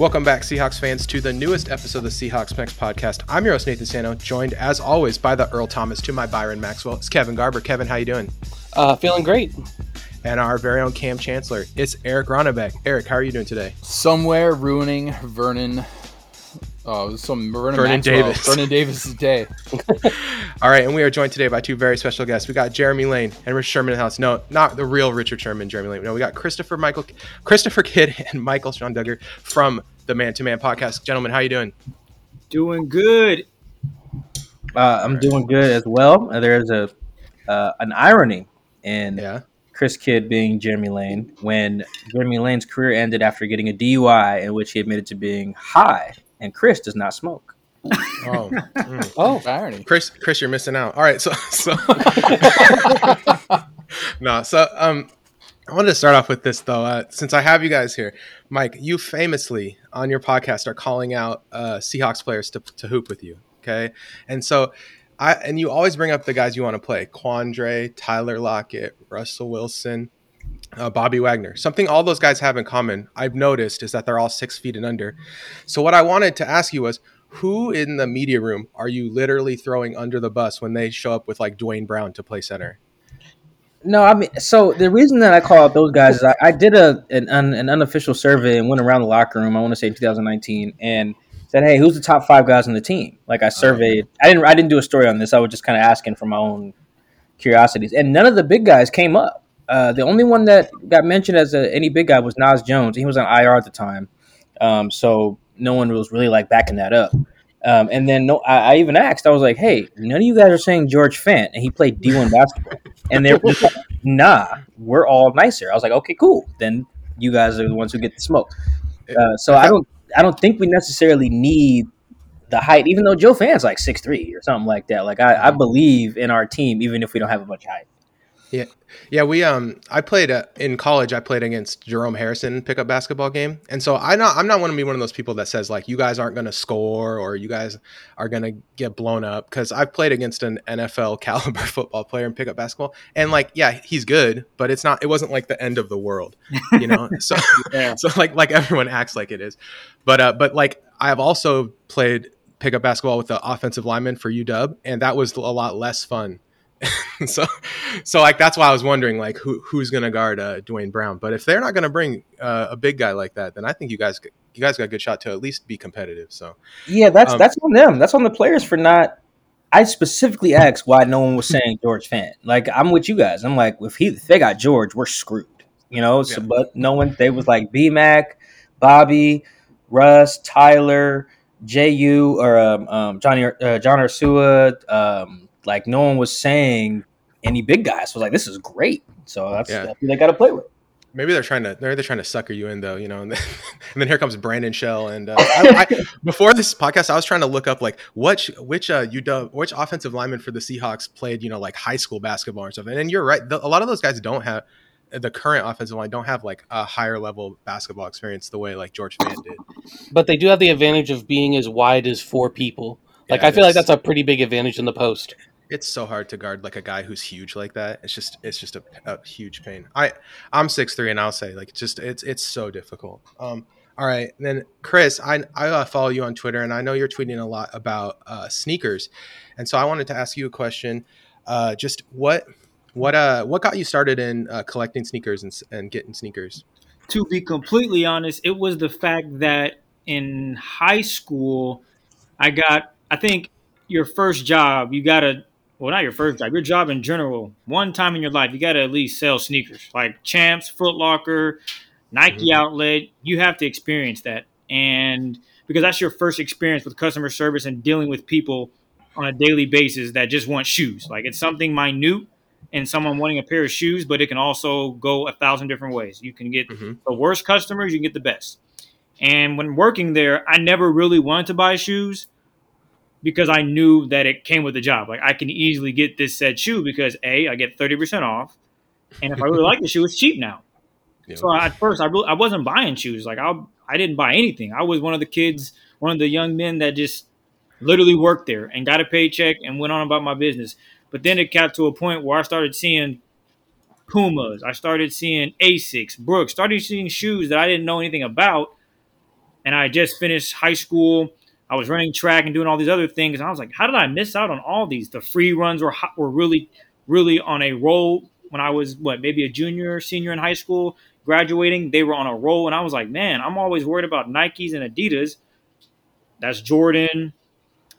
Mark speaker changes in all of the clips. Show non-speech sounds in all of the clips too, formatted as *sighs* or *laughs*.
Speaker 1: Welcome back, Seahawks fans, to the newest episode of the Seahawks Mex podcast. I'm your host Nathan Sano, joined as always by the Earl Thomas to my Byron Maxwell. It's Kevin Garber. Kevin, how you doing?
Speaker 2: Uh, feeling great.
Speaker 1: And our very own Kam Chancellor. It's Eric Ronnebeck. Eric, how are you doing today?
Speaker 3: Somewhere ruining Vernon. Oh, some Vernon,
Speaker 1: Vernon
Speaker 3: Maxwell.
Speaker 1: Davis.
Speaker 3: Vernon Davis's day. *laughs*
Speaker 1: All right, and we are joined today by two very special guests. We got Jeremy Lane and Rich Sherman in the house. No, not the real Richard Sherman, Jeremy Lane. No, we got Christopher Michael, Christopher Kidd *laughs* and Michael Shawn Dugar from the Man to Man podcast. Gentlemen, how you doing?
Speaker 4: Doing good.
Speaker 5: Uh, I'm doing good as well. Uh, There's a uh, an irony in
Speaker 1: Yeah.
Speaker 5: Chris Kidd being Jeremy Lane when Jeremy Lane's career ended after getting a DUI in which he admitted to being high, and Chris does not smoke.
Speaker 1: Oh, mm. *laughs*
Speaker 3: Oh, irony.
Speaker 1: Chris, Chris, you're missing out. All right, so *laughs* so *laughs* no, so um, I wanted to start off with this though, uh, since I have you guys here, Mike. You famously on your podcast are calling out uh, Seahawks players to to hoop with you, okay? And so. I, and you always bring up the guys you want to play: Quandre, Tyler Lockett, Russell Wilson, uh, Bobby Wagner. Something all those guys have in common, I've noticed, is that they're all six feet and under. So what I wanted to ask you was, who in the media room are you literally throwing under the bus when they show up with like Duane Brown to play center?
Speaker 5: No, I mean, so the reason that I call out those guys is I, I did a an, un, an unofficial survey and went around the locker room. I want to say in 2019 and said, "Hey, who's the top five guys on the team?" Like I surveyed. I didn't. I didn't do a story on this. I was just kind of asking for my own curiosities, and none of the big guys came up. Uh, the only one that got mentioned as a, any big guy was Naz Jones. He was on IR at the time, um, so no one was really like backing that up. Um, and then no, I, I even asked. I was like, "Hey, none of you guys are saying George Fant, and he played D1 *laughs* basketball." And they're like, "Nah, we're all nicer." I was like, "Okay, cool. Then you guys are the ones who get the smoke." Uh, so I don't, I don't think we necessarily need the height, even though Joe Fann's like six three or something like that. Like I, I believe in our team, even if we don't have a bunch of height.
Speaker 1: Yeah, yeah. we um I played uh, in college. I played against Jerome Harrison pickup basketball game, and so I not I'm not want to be one of those people that says like you guys aren't going to score or you guys are going to get blown up because I've played against an NFL *laughs* caliber football player in pickup basketball, and like yeah he's good, but it's not it wasn't like the end of the world, you know. *laughs* so
Speaker 4: Yeah.
Speaker 1: so like like everyone acts like it is, but uh but like I have also played pickup basketball with the offensive lineman for UW, and that was a lot less fun. *laughs* so so like that's why I was wondering like who who's gonna guard uh, Duane Brown. But if they're not gonna bring uh, a big guy like that, then I think you guys you guys got a good shot to at least be competitive. So
Speaker 5: Yeah, that's
Speaker 1: Um,
Speaker 5: that's on them. That's on the players for not. I specifically asked why no one was saying George Fant. Like I'm with you guys. I'm like, if he if they got George, we're screwed. You know. So,
Speaker 1: Yeah.
Speaker 5: but no one. They was like B Mac, Bobby, Russ, Tyler, Ju, or um, um, Johnny uh, John Ursua. Um, like no one was saying any big guys. So I was like, this is great. So that's,
Speaker 1: Yeah.
Speaker 5: that's who they got to play with.
Speaker 1: maybe they're trying to maybe they're trying to sucker you in though, you know. *laughs* And then, and then here comes Brandon Shell. And uh, I, I, *laughs* before this podcast, I was trying to look up like which which uh, UW which offensive lineman for the Seahawks played you know like high school basketball or something. And and you're right, the, a lot of those guys don't have. The current offensive line don't have like a higher level basketball experience the way like George Fant did.
Speaker 2: But they do have the advantage of being as wide as four people. Like
Speaker 1: Yeah,
Speaker 2: I feel like
Speaker 1: that's-
Speaker 2: that's a pretty big advantage in the post.
Speaker 1: It's so hard to guard like a guy who's huge like that. It's just it's just a, a huge pain. I I'm six three and I'll say like just it's it's so difficult. Um all right, then Chris, I I uh, follow you on Twitter and I know you're tweeting a lot about uh, sneakers, and so I wanted to ask you a question. Uh, just what what uh what got you started in uh, collecting sneakers and, and getting sneakers?
Speaker 4: To be completely honest, it was the fact that in high school, I got, I think your first job, you got to, well, not your first job, your job in general, one time in your life, you got to at least sell sneakers like Champs, Foot Locker, Nike
Speaker 1: Mhm.
Speaker 4: Outlet. You have to experience that. And because that's your first experience with customer service and dealing with people on a daily basis that just want shoes. Like it's something minute and someone wanting a pair of shoes, but it can also go a thousand different ways. You can get
Speaker 1: Mhm.
Speaker 4: the worst customers, you can get the best. And when working there, I never really wanted to buy shoes because I knew that it came with the job. Like I can easily get this said shoe because A, I get 30% off. And if I really like the shoe, it's cheap now.
Speaker 1: Know?
Speaker 4: So at first, I really, I wasn't buying shoes. Like I, I didn't buy anything. I was one of the kids, one of the young men that just literally worked there and got a paycheck and went on about my business. But then it got to a point where I started seeing Pumas. I started seeing Asics, Brooks. Started seeing shoes that I didn't know anything about, and I just finished high school. I was running track and doing all these other things, and I was like, how did I miss out on all these? The free runs were hot, were really really on a roll when I was what maybe a junior, senior in high school, graduating. They were on a roll, and I was like, man, I'm always worried about Nikes and Adidas. That's Jordan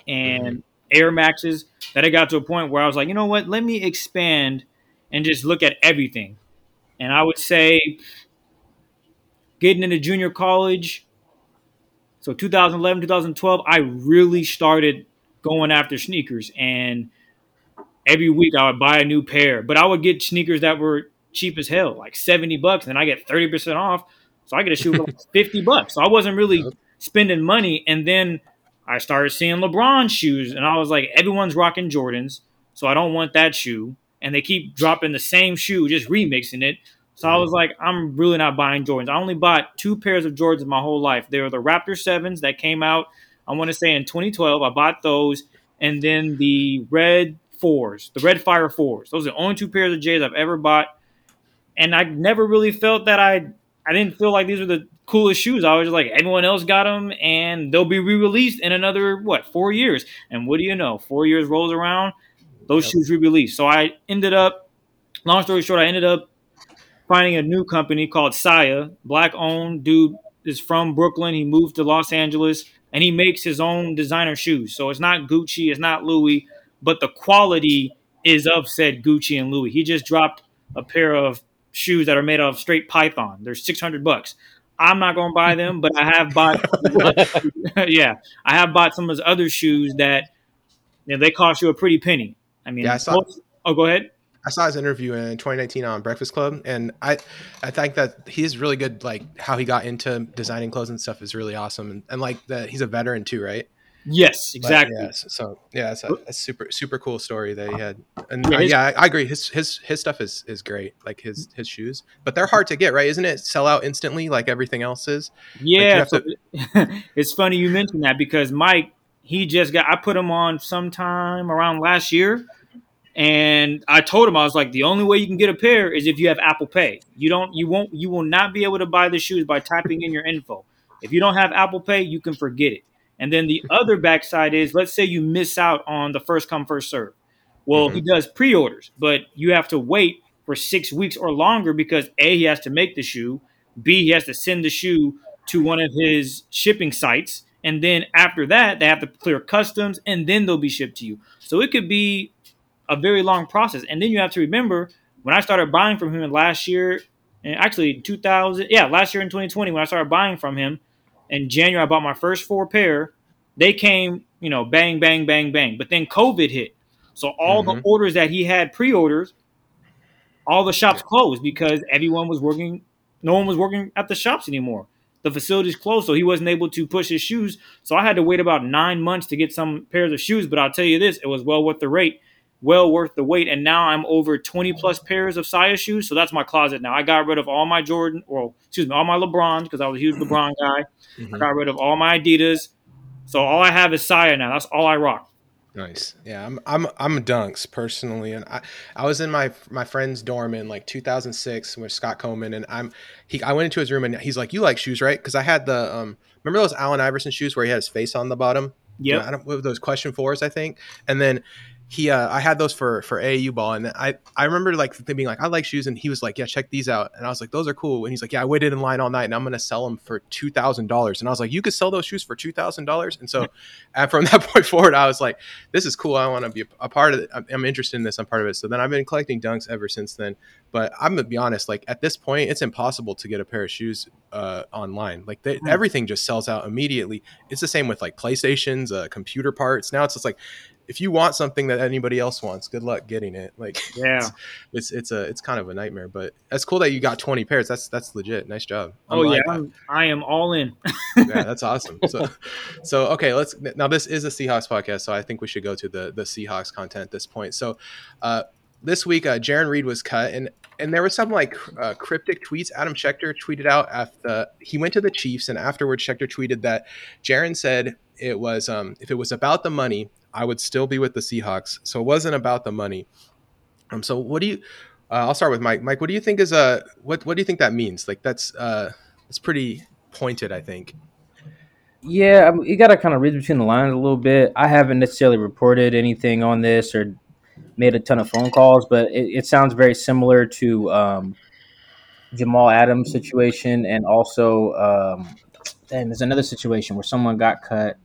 Speaker 4: and mm-hmm. Air Maxes. That I got to a point where I was like, you know what? Let me expand and just look at everything. And I would say, getting into junior college, so 2011, 2012, I really started going after sneakers. And every week I would buy a new pair, but I would get sneakers that were cheap as hell, like 70 bucks, and I get 30% off. So I get a shoe for like 50 bucks. So I wasn't really spending money. And then I started seeing LeBron shoes, and I was like, everyone's rocking Jordans, so I don't want that shoe. And they keep dropping the same shoe, just remixing it. So I was like, I'm really not buying Jordans. I only bought two pairs of Jordans my whole life. They were the Raptor 7s that came out, I want to say in 2012. I bought those. And then the red fours, the red fire fours. Those are the only two pairs of J's I've ever bought. And I never really felt that I I didn't feel like these were the coolest shoes. I was just like, everyone else got them, and they'll be re-released in another what four years. And what do you know? Four years rolls around, those yep. shoes re-released. So I ended up, long story short, I ended up finding a new company called Saya, black owned. Dude is from Brooklyn. He moved to Los Angeles, and he makes his own designer shoes. So it's not Gucci, it's not Louis, but the quality is of said Gucci and Louis. He just dropped a pair of shoes that are made of straight python. They're 600 bucks. I'm not going to buy them, but I have bought *laughs* *laughs* yeah, I have bought some of his other shoes that you know, they cost you a pretty penny. I mean,
Speaker 1: yeah, I saw,
Speaker 4: most, oh, go ahead.
Speaker 1: I saw his interview in 2019 on Breakfast Club, and I, I think that he's really good. Like how he got into designing clothes and stuff is really awesome, and, and like that he's a veteran too, right?
Speaker 4: Yes, exactly.
Speaker 1: But, yeah, so yeah, it's a, a, super super cool story that he had, and yeah, uh, his, yeah I, I, agree. His his his stuff is is great, like his his shoes, but they're hard to get, right? Isn't it sell out instantly like everything else is?
Speaker 4: Yeah, like so to... *laughs* it's funny you mentioned that because Mike he just got I put him on sometime around last year. And I told him I was like, the only way you can get a pair is if you have Apple Pay. You don't, you won't, you will not be able to buy the shoes by typing in your info. If you don't have Apple Pay, you can forget it. And then the other backside is let's say you miss out on the first come, first serve. Well, mm-hmm. he does pre orders, but you have to wait for six weeks or longer because A, he has to make the shoe, B, he has to send the shoe to one of his shipping sites. And then after that, they have to clear customs and then they'll be shipped to you. So it could be a very long process. And then you have to remember when I started buying from him last year, and actually 2000, yeah, last year in 2020, when I started buying from him, in January, I bought my first four pair. They came, you know, bang, bang, bang, bang. But then COVID hit. So all mm-hmm. the orders that he had pre orders, all the shops closed because everyone was working. No one was working at the shops anymore. The facilities closed, so he wasn't able to push his shoes. So I had to wait about nine months to get some pairs of shoes. But I'll tell you this, it was well worth the rate well worth the wait. And now I'm over 20 plus pairs of Saya shoes. So that's my closet now. I got rid of all my Jordan, or excuse me, all my LeBrons because I was a huge LeBron guy. Mm-hmm. I got rid of all my Adidas. So all I have is Saya now. That's all I rock.
Speaker 1: Nice. Yeah, I'm I'm I'm a Dunks personally, and I I was in my my friend's dorm in like 2006 with Scott Coleman, and I'm he I went into his room and he's like, "You like shoes, right?" Because I had the um remember those Allen Iverson shoes where he had his face on the bottom.
Speaker 4: Yeah,
Speaker 1: you know, I don't those question fours, I think, and then he uh, I had those for for AAU ball, and I I remember like being like I like shoes, and he was like, yeah, check these out, and I was like, those are cool, and he's like, yeah, I waited in line all night, and I'm gonna sell them for two thousand dollars, and I was like, you could sell those shoes for two thousand dollars, and so *laughs* and from that point forward, I was like, this is cool, I want to be a, part of it, I'm, I'm interested in this, I'm part of it. So then I've been collecting dunks ever since then. But I'm gonna be honest, like at this point, it's impossible to get a pair of shoes uh, online. Like they, mm. everything just sells out immediately. It's the same with like PlayStations, uh, computer parts. Now it's just like if you want something that anybody else wants, good luck getting it. Like, *laughs*
Speaker 4: yeah,
Speaker 1: it's, it's, it's a it's kind of a nightmare. But that's cool that you got 20 pairs. That's that's legit. Nice job.
Speaker 4: I'm oh yeah, I'm, I am all in. *laughs*
Speaker 1: yeah, that's awesome. So *laughs* so okay, let's now this is a Seahawks podcast, so I think we should go to the the Seahawks content at this point. So. uh this week, uh, Jarran Reed was cut, and and there was some like uh, cryptic tweets. Adam Schefter tweeted out after he went to the Chiefs, and afterwards Schefter tweeted that Jarran said it was um, if it was about the money, I would still be with the Seahawks. So it wasn't about the money. Um, so what do you? Uh, I'll start with Mike. Mike, what do you think is a uh, what? What do you think that means? Like that's uh, it's pretty pointed, I think.
Speaker 5: Yeah, you got to kind of read between the lines a little bit. I haven't necessarily reported anything on this or made a ton of phone calls, but it, it sounds very similar to um, Jamal Adams' situation, and also, um, then there's another situation where someone got cut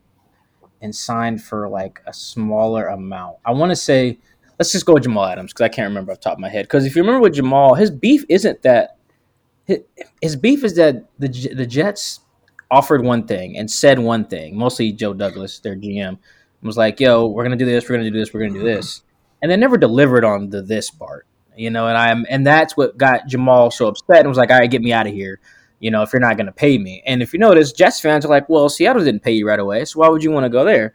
Speaker 5: and signed for like a smaller amount. I want to say, let's just go with Jamal Adams because I can't remember off the top of my head. Because if you remember with Jamal, his beef isn't that his, his beef is that the the Jets offered one thing and said one thing. Mostly Joe Douglas, their GM, was like, "Yo, we're gonna do this, we're gonna do this, we're gonna do this," and they never delivered on the this part. You know, and I'm and that's what got Jamal so upset and was like, "All right, get me out of here." You know, if you're not going to pay me, and if you notice, Jets fans are like, "Well, Seattle didn't pay you right away, so why would you want to go there?"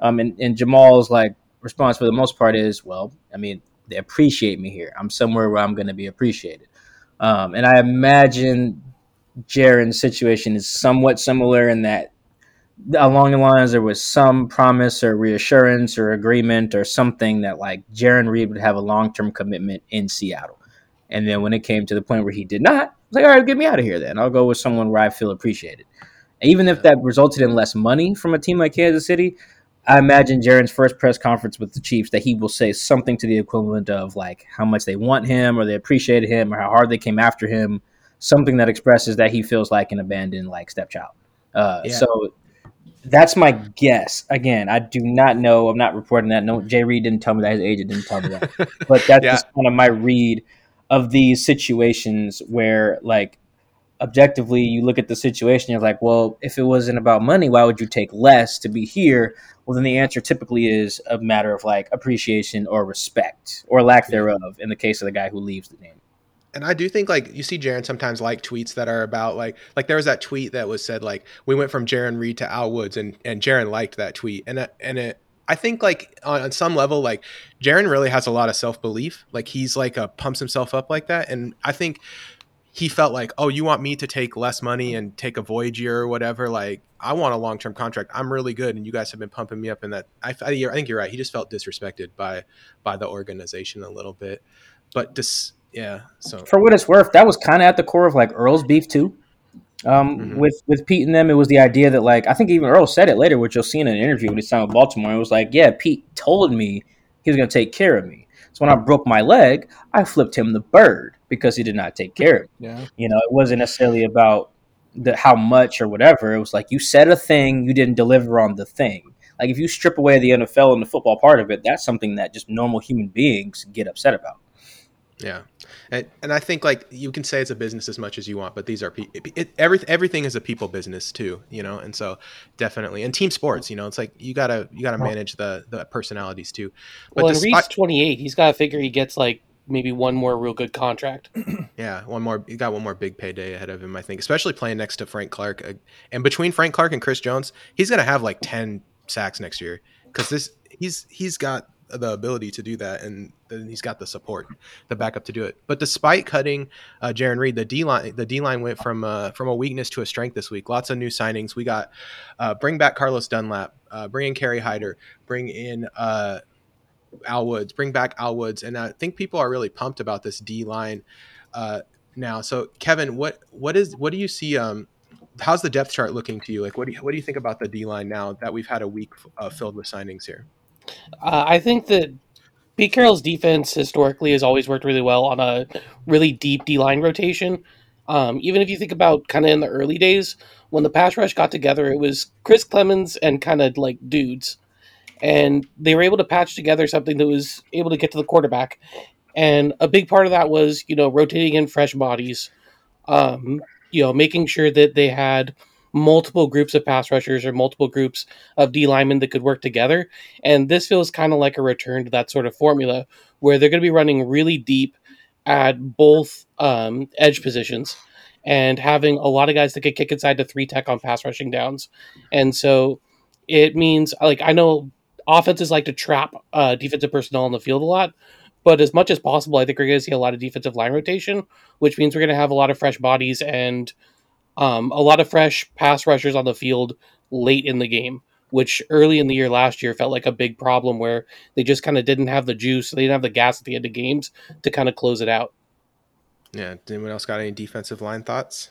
Speaker 5: Um, and, and Jamal's like response for the most part is, "Well, I mean, they appreciate me here. I'm somewhere where I'm going to be appreciated." Um, and I imagine Jarran's situation is somewhat similar in that along the lines there was some promise or reassurance or agreement or something that like Jarran Reed would have a long term commitment in Seattle. And then when it came to the point where he did not, I was like, all right, get me out of here then. I'll go with someone where I feel appreciated. And even if that resulted in less money from a team like Kansas City, I imagine Jarran's first press conference with the Chiefs that he will say something to the equivalent of like how much they want him or they appreciated him or how hard they came after him, something that expresses that he feels like an abandoned like stepchild. Uh,
Speaker 1: Yeah.
Speaker 5: So that's my guess. Again, I do not know. I'm not reporting that. No, Jay Reed didn't tell me that. His agent didn't tell me that. *laughs* But that's
Speaker 1: Yeah.
Speaker 5: just kind of my read of these situations where, like, objectively, you look at the situation. You're like, well, if it wasn't about money, why would you take less to be here? Well, then the answer typically is a matter of like appreciation or respect or lack thereof. In the case of the guy who leaves the game.
Speaker 1: And I do think like you see Jarran sometimes like tweets that are about like like there was that tweet that was said like we went from Jarran Reed to Al Woods and and Jarran liked that tweet. And and it I think like on, on some level like Jarran really has a lot of self belief like he's like uh, pumps himself up like that. And I think he felt like oh you want me to take less money and take a voyage year or whatever? Like I want a long term contract. I'm really good and you guys have been pumping me up in that. I, I, I think you're right. He just felt disrespected by by the organization a little bit. But dis yeah so
Speaker 5: For what it's worth, that was kind of at the core of like Earl's beef too. Um,
Speaker 1: Mhm.
Speaker 5: with with Pete and them, it was the idea that like I think even Earl said it later, which you'll see in an interview when he signed with Baltimore. It was like, yeah, Pete told me he was going to take care of me. So when I broke my leg, I flipped him the bird because he did not take care of me.
Speaker 3: Yeah.
Speaker 5: You know, it wasn't necessarily about the how much or whatever. It was like you said a thing, you didn't deliver on the thing. Like if you strip away the NFL and the football part of it, that's something that just normal human beings get upset about.
Speaker 1: Yeah, and, and I think like you can say it's a business as much as you want, but these are pe- it, it, every, everything is a people business too, you know. And so definitely, and team sports, you know, it's like you gotta you gotta manage the the personalities too. But
Speaker 2: well,
Speaker 1: despite-
Speaker 2: Reed's 28. He's got to figure he gets like maybe one more real good contract. *clears throat*
Speaker 1: yeah, one more you got one more big payday ahead of him, I think, especially playing next to Frank Clark, uh, and between Frank Clark and Chris Jones, he's gonna have like ten sacks next year because this he's he's got the ability to do that, and then he's got the support, the backup to do it. But despite cutting uh, Jarran Reed, the D line the D line went from uh, from a weakness to a strength this week. Lots of new signings. We got uh, bring back Carlos Dunlap, uh, bring in Kerry Hyder, bring in uh, Al Woods, bring back Al Woods, and I think people are really pumped about this D line uh, now. So Kevin, what what is what do you see? Um, how's the depth chart looking to you? Like, what do you, what do you think about the D line now that we've had a week uh, filled with signings here?
Speaker 2: Uh, I think that Pete Carroll's defense historically has always worked really well on a really deep D line rotation. Um, even if you think about kind of in the early days when the pass rush got together, it was Chris Clemons and kind of like dudes, and they were able to patch together something that was able to get to the quarterback. And a big part of that was you know rotating in fresh bodies, um, you know making sure that they had multiple groups of pass rushers or multiple groups of D linemen that could work together. And this feels kind of like a return to that sort of formula where they're going to be running really deep at both um, edge positions and having a lot of guys that could kick inside to three tech on pass rushing downs. And so it means, like, I know offenses like to trap uh, defensive personnel on the field a lot. But as much as possible, I think we're going to see a lot of defensive line rotation, which means we're going to have a lot of fresh bodies and um, a lot of fresh pass rushers on the field late in the game which early in the year last year felt like a big problem where they just kind of didn't have the juice, they didn't have the gas at the end of games to kind of close it out.
Speaker 1: Yeah. Did anyone else got any defensive line thoughts?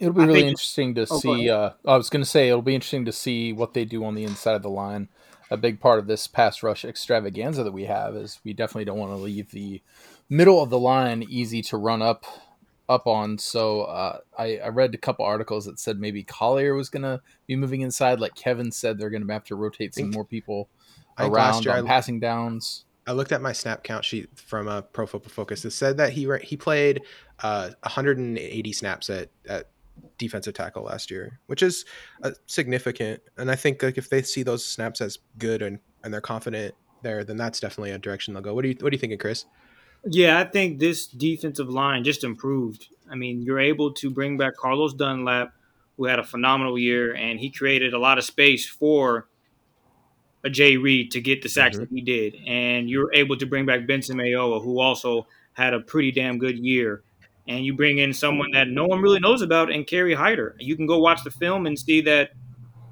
Speaker 3: It'll be
Speaker 4: I
Speaker 3: really
Speaker 4: think-
Speaker 3: interesting to
Speaker 4: Oh,
Speaker 3: see. Uh, I was going to say it'll be interesting to see what they do on the inside of the line. A big part of this pass rush extravaganza that we have is we definitely don't want to leave the middle of the line easy to run up up on. So uh, I, I read a couple articles that said maybe Collier was going to be moving inside. Like Kevin said, they're going to have to rotate some more people
Speaker 1: think
Speaker 3: around
Speaker 1: year
Speaker 3: on
Speaker 1: I-
Speaker 3: passing downs.
Speaker 1: I looked at my snap count sheet from uh, Pro Football Focus. It said that he he played uh, 180 snaps at, at defensive tackle last year, which is uh, significant. And I think like if they see those snaps as good and, and they're confident there, then that's definitely a direction they'll go. What do you what are you thinking, Chris?
Speaker 4: Yeah, I think this defensive line just improved. I mean, you're able to bring back Carlos Dunlap, who had a phenomenal year, and he created a lot of space for a Jay Reed to get the sacks
Speaker 1: Mhm.
Speaker 4: that he did. And you're able to bring back Benson Mayowa, who also had a pretty damn good year. And you bring in someone that no one really knows about and Kerry Hyder. You can go watch the film and see that,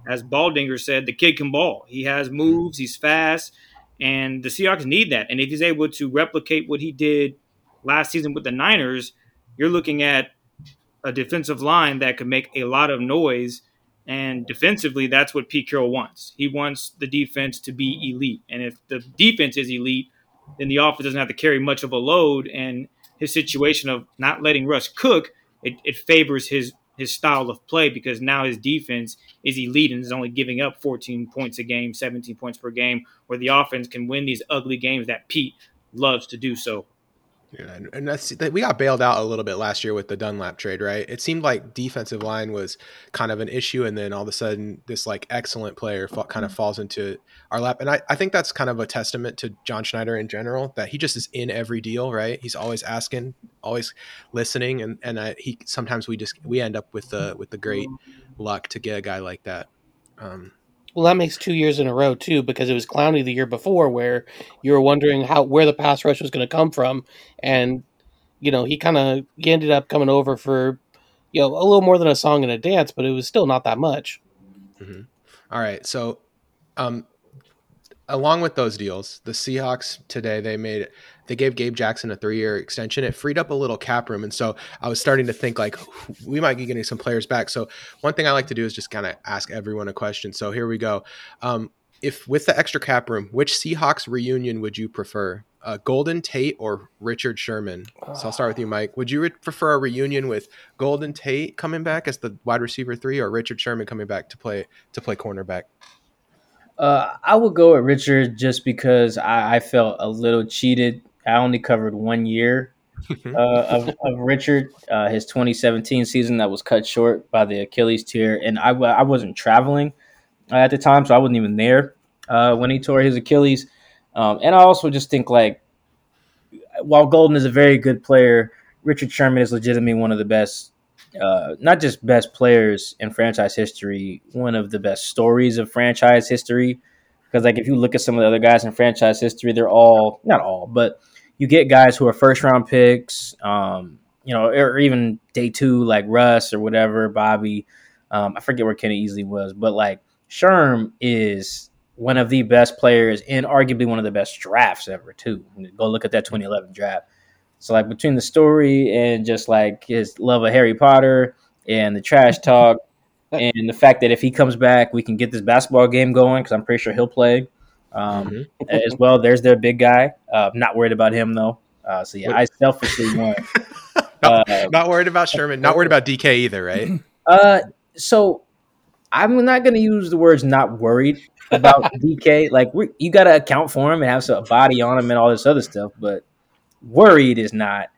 Speaker 4: as Baldinger said, the kid can ball. He has moves, he's fast, and the Seahawks need that. And if he's able to replicate what he did last season with the Niners, you're looking at a defensive line that could make a lot of noise. And defensively, that's what Pete Carroll wants. He wants the defense to be elite. And if the defense is elite, then the offense doesn't have to carry much of a load. And his situation of not letting Russ cook, it, it favors his his style of play because now his defense is elite and is only giving up 14 points a game, 17 points per game, where the offense can win these ugly games that Pete loves to do so.
Speaker 1: Yeah, and- and that's that we got bailed out a little bit last year with the Dunlap trade, right? It seemed like defensive line was kind of an issue, and then all of a sudden, this like excellent player fa- kind of falls into our lap. And I, I think that's kind of a testament to John Schneider in general that he just is in every deal, right? He's always asking, always listening, and and I, he sometimes we just we end up with the with the great luck to get a guy like that. Um,
Speaker 2: Well, that makes two years in a row too, because it was Clowney the year before, where you were wondering how where the pass rush was going to come from, and you know he kind of he ended up coming over for you know a little more than a song and a dance, but it was still not that much.
Speaker 1: All right. So, um, along with those deals, the Seahawks today they made they gave Gabe Jackson a three year extension. It freed up a little cap room, and so I was starting to think like we might be getting some players back. So one thing I like to do is just kind of ask everyone a question. So here we go. Um, if with the extra cap room, which Seahawks reunion would you prefer? Uh, Golden Tate or Richard Sherman? So I'll start with you, Mike. Would you re- prefer a reunion with Golden Tate coming back as the wide receiver three, or Richard Sherman coming back to play to play cornerback?
Speaker 5: Uh, I would go with Richard just because I, I felt a little cheated. I only covered one year uh, of, of Richard, uh, his 2017 season that was cut short by the Achilles tear, and I, I wasn't traveling uh, at the time, so I wasn't even there uh, when he tore his Achilles. Um, and I also just think like, while Golden is a very good player, Richard Sherman is legitimately one of the best, uh, not just best players in franchise history, one of the best stories of franchise history. Because like if you look at some of the other guys in franchise history, they're all not all, but you get guys who are first round picks, um, you know, or even day two like Russ or whatever, Bobby. Um, I forget where Kenny Easley was, but like Sherm is one of the best players in arguably one of the best drafts ever too. Go look at that 2011 draft. So like between the story and just like his love of Harry Potter and the trash talk *laughs* and the fact that if he comes back, we can get this basketball game going because I'm pretty sure he'll play um,
Speaker 1: Mhm.
Speaker 5: as well. There's their big guy. Uh, not worried about him though. Uh, so yeah, I selfishly *laughs* want.
Speaker 1: not,
Speaker 5: Uh,
Speaker 1: not worried about Sherman. Not worried about DK either, right? *clears throat*
Speaker 5: Uh, so I'm not going to use the words "not worried" about *laughs* DK. Like we, you got to account for him and have some body on him and all this other stuff. But worried is not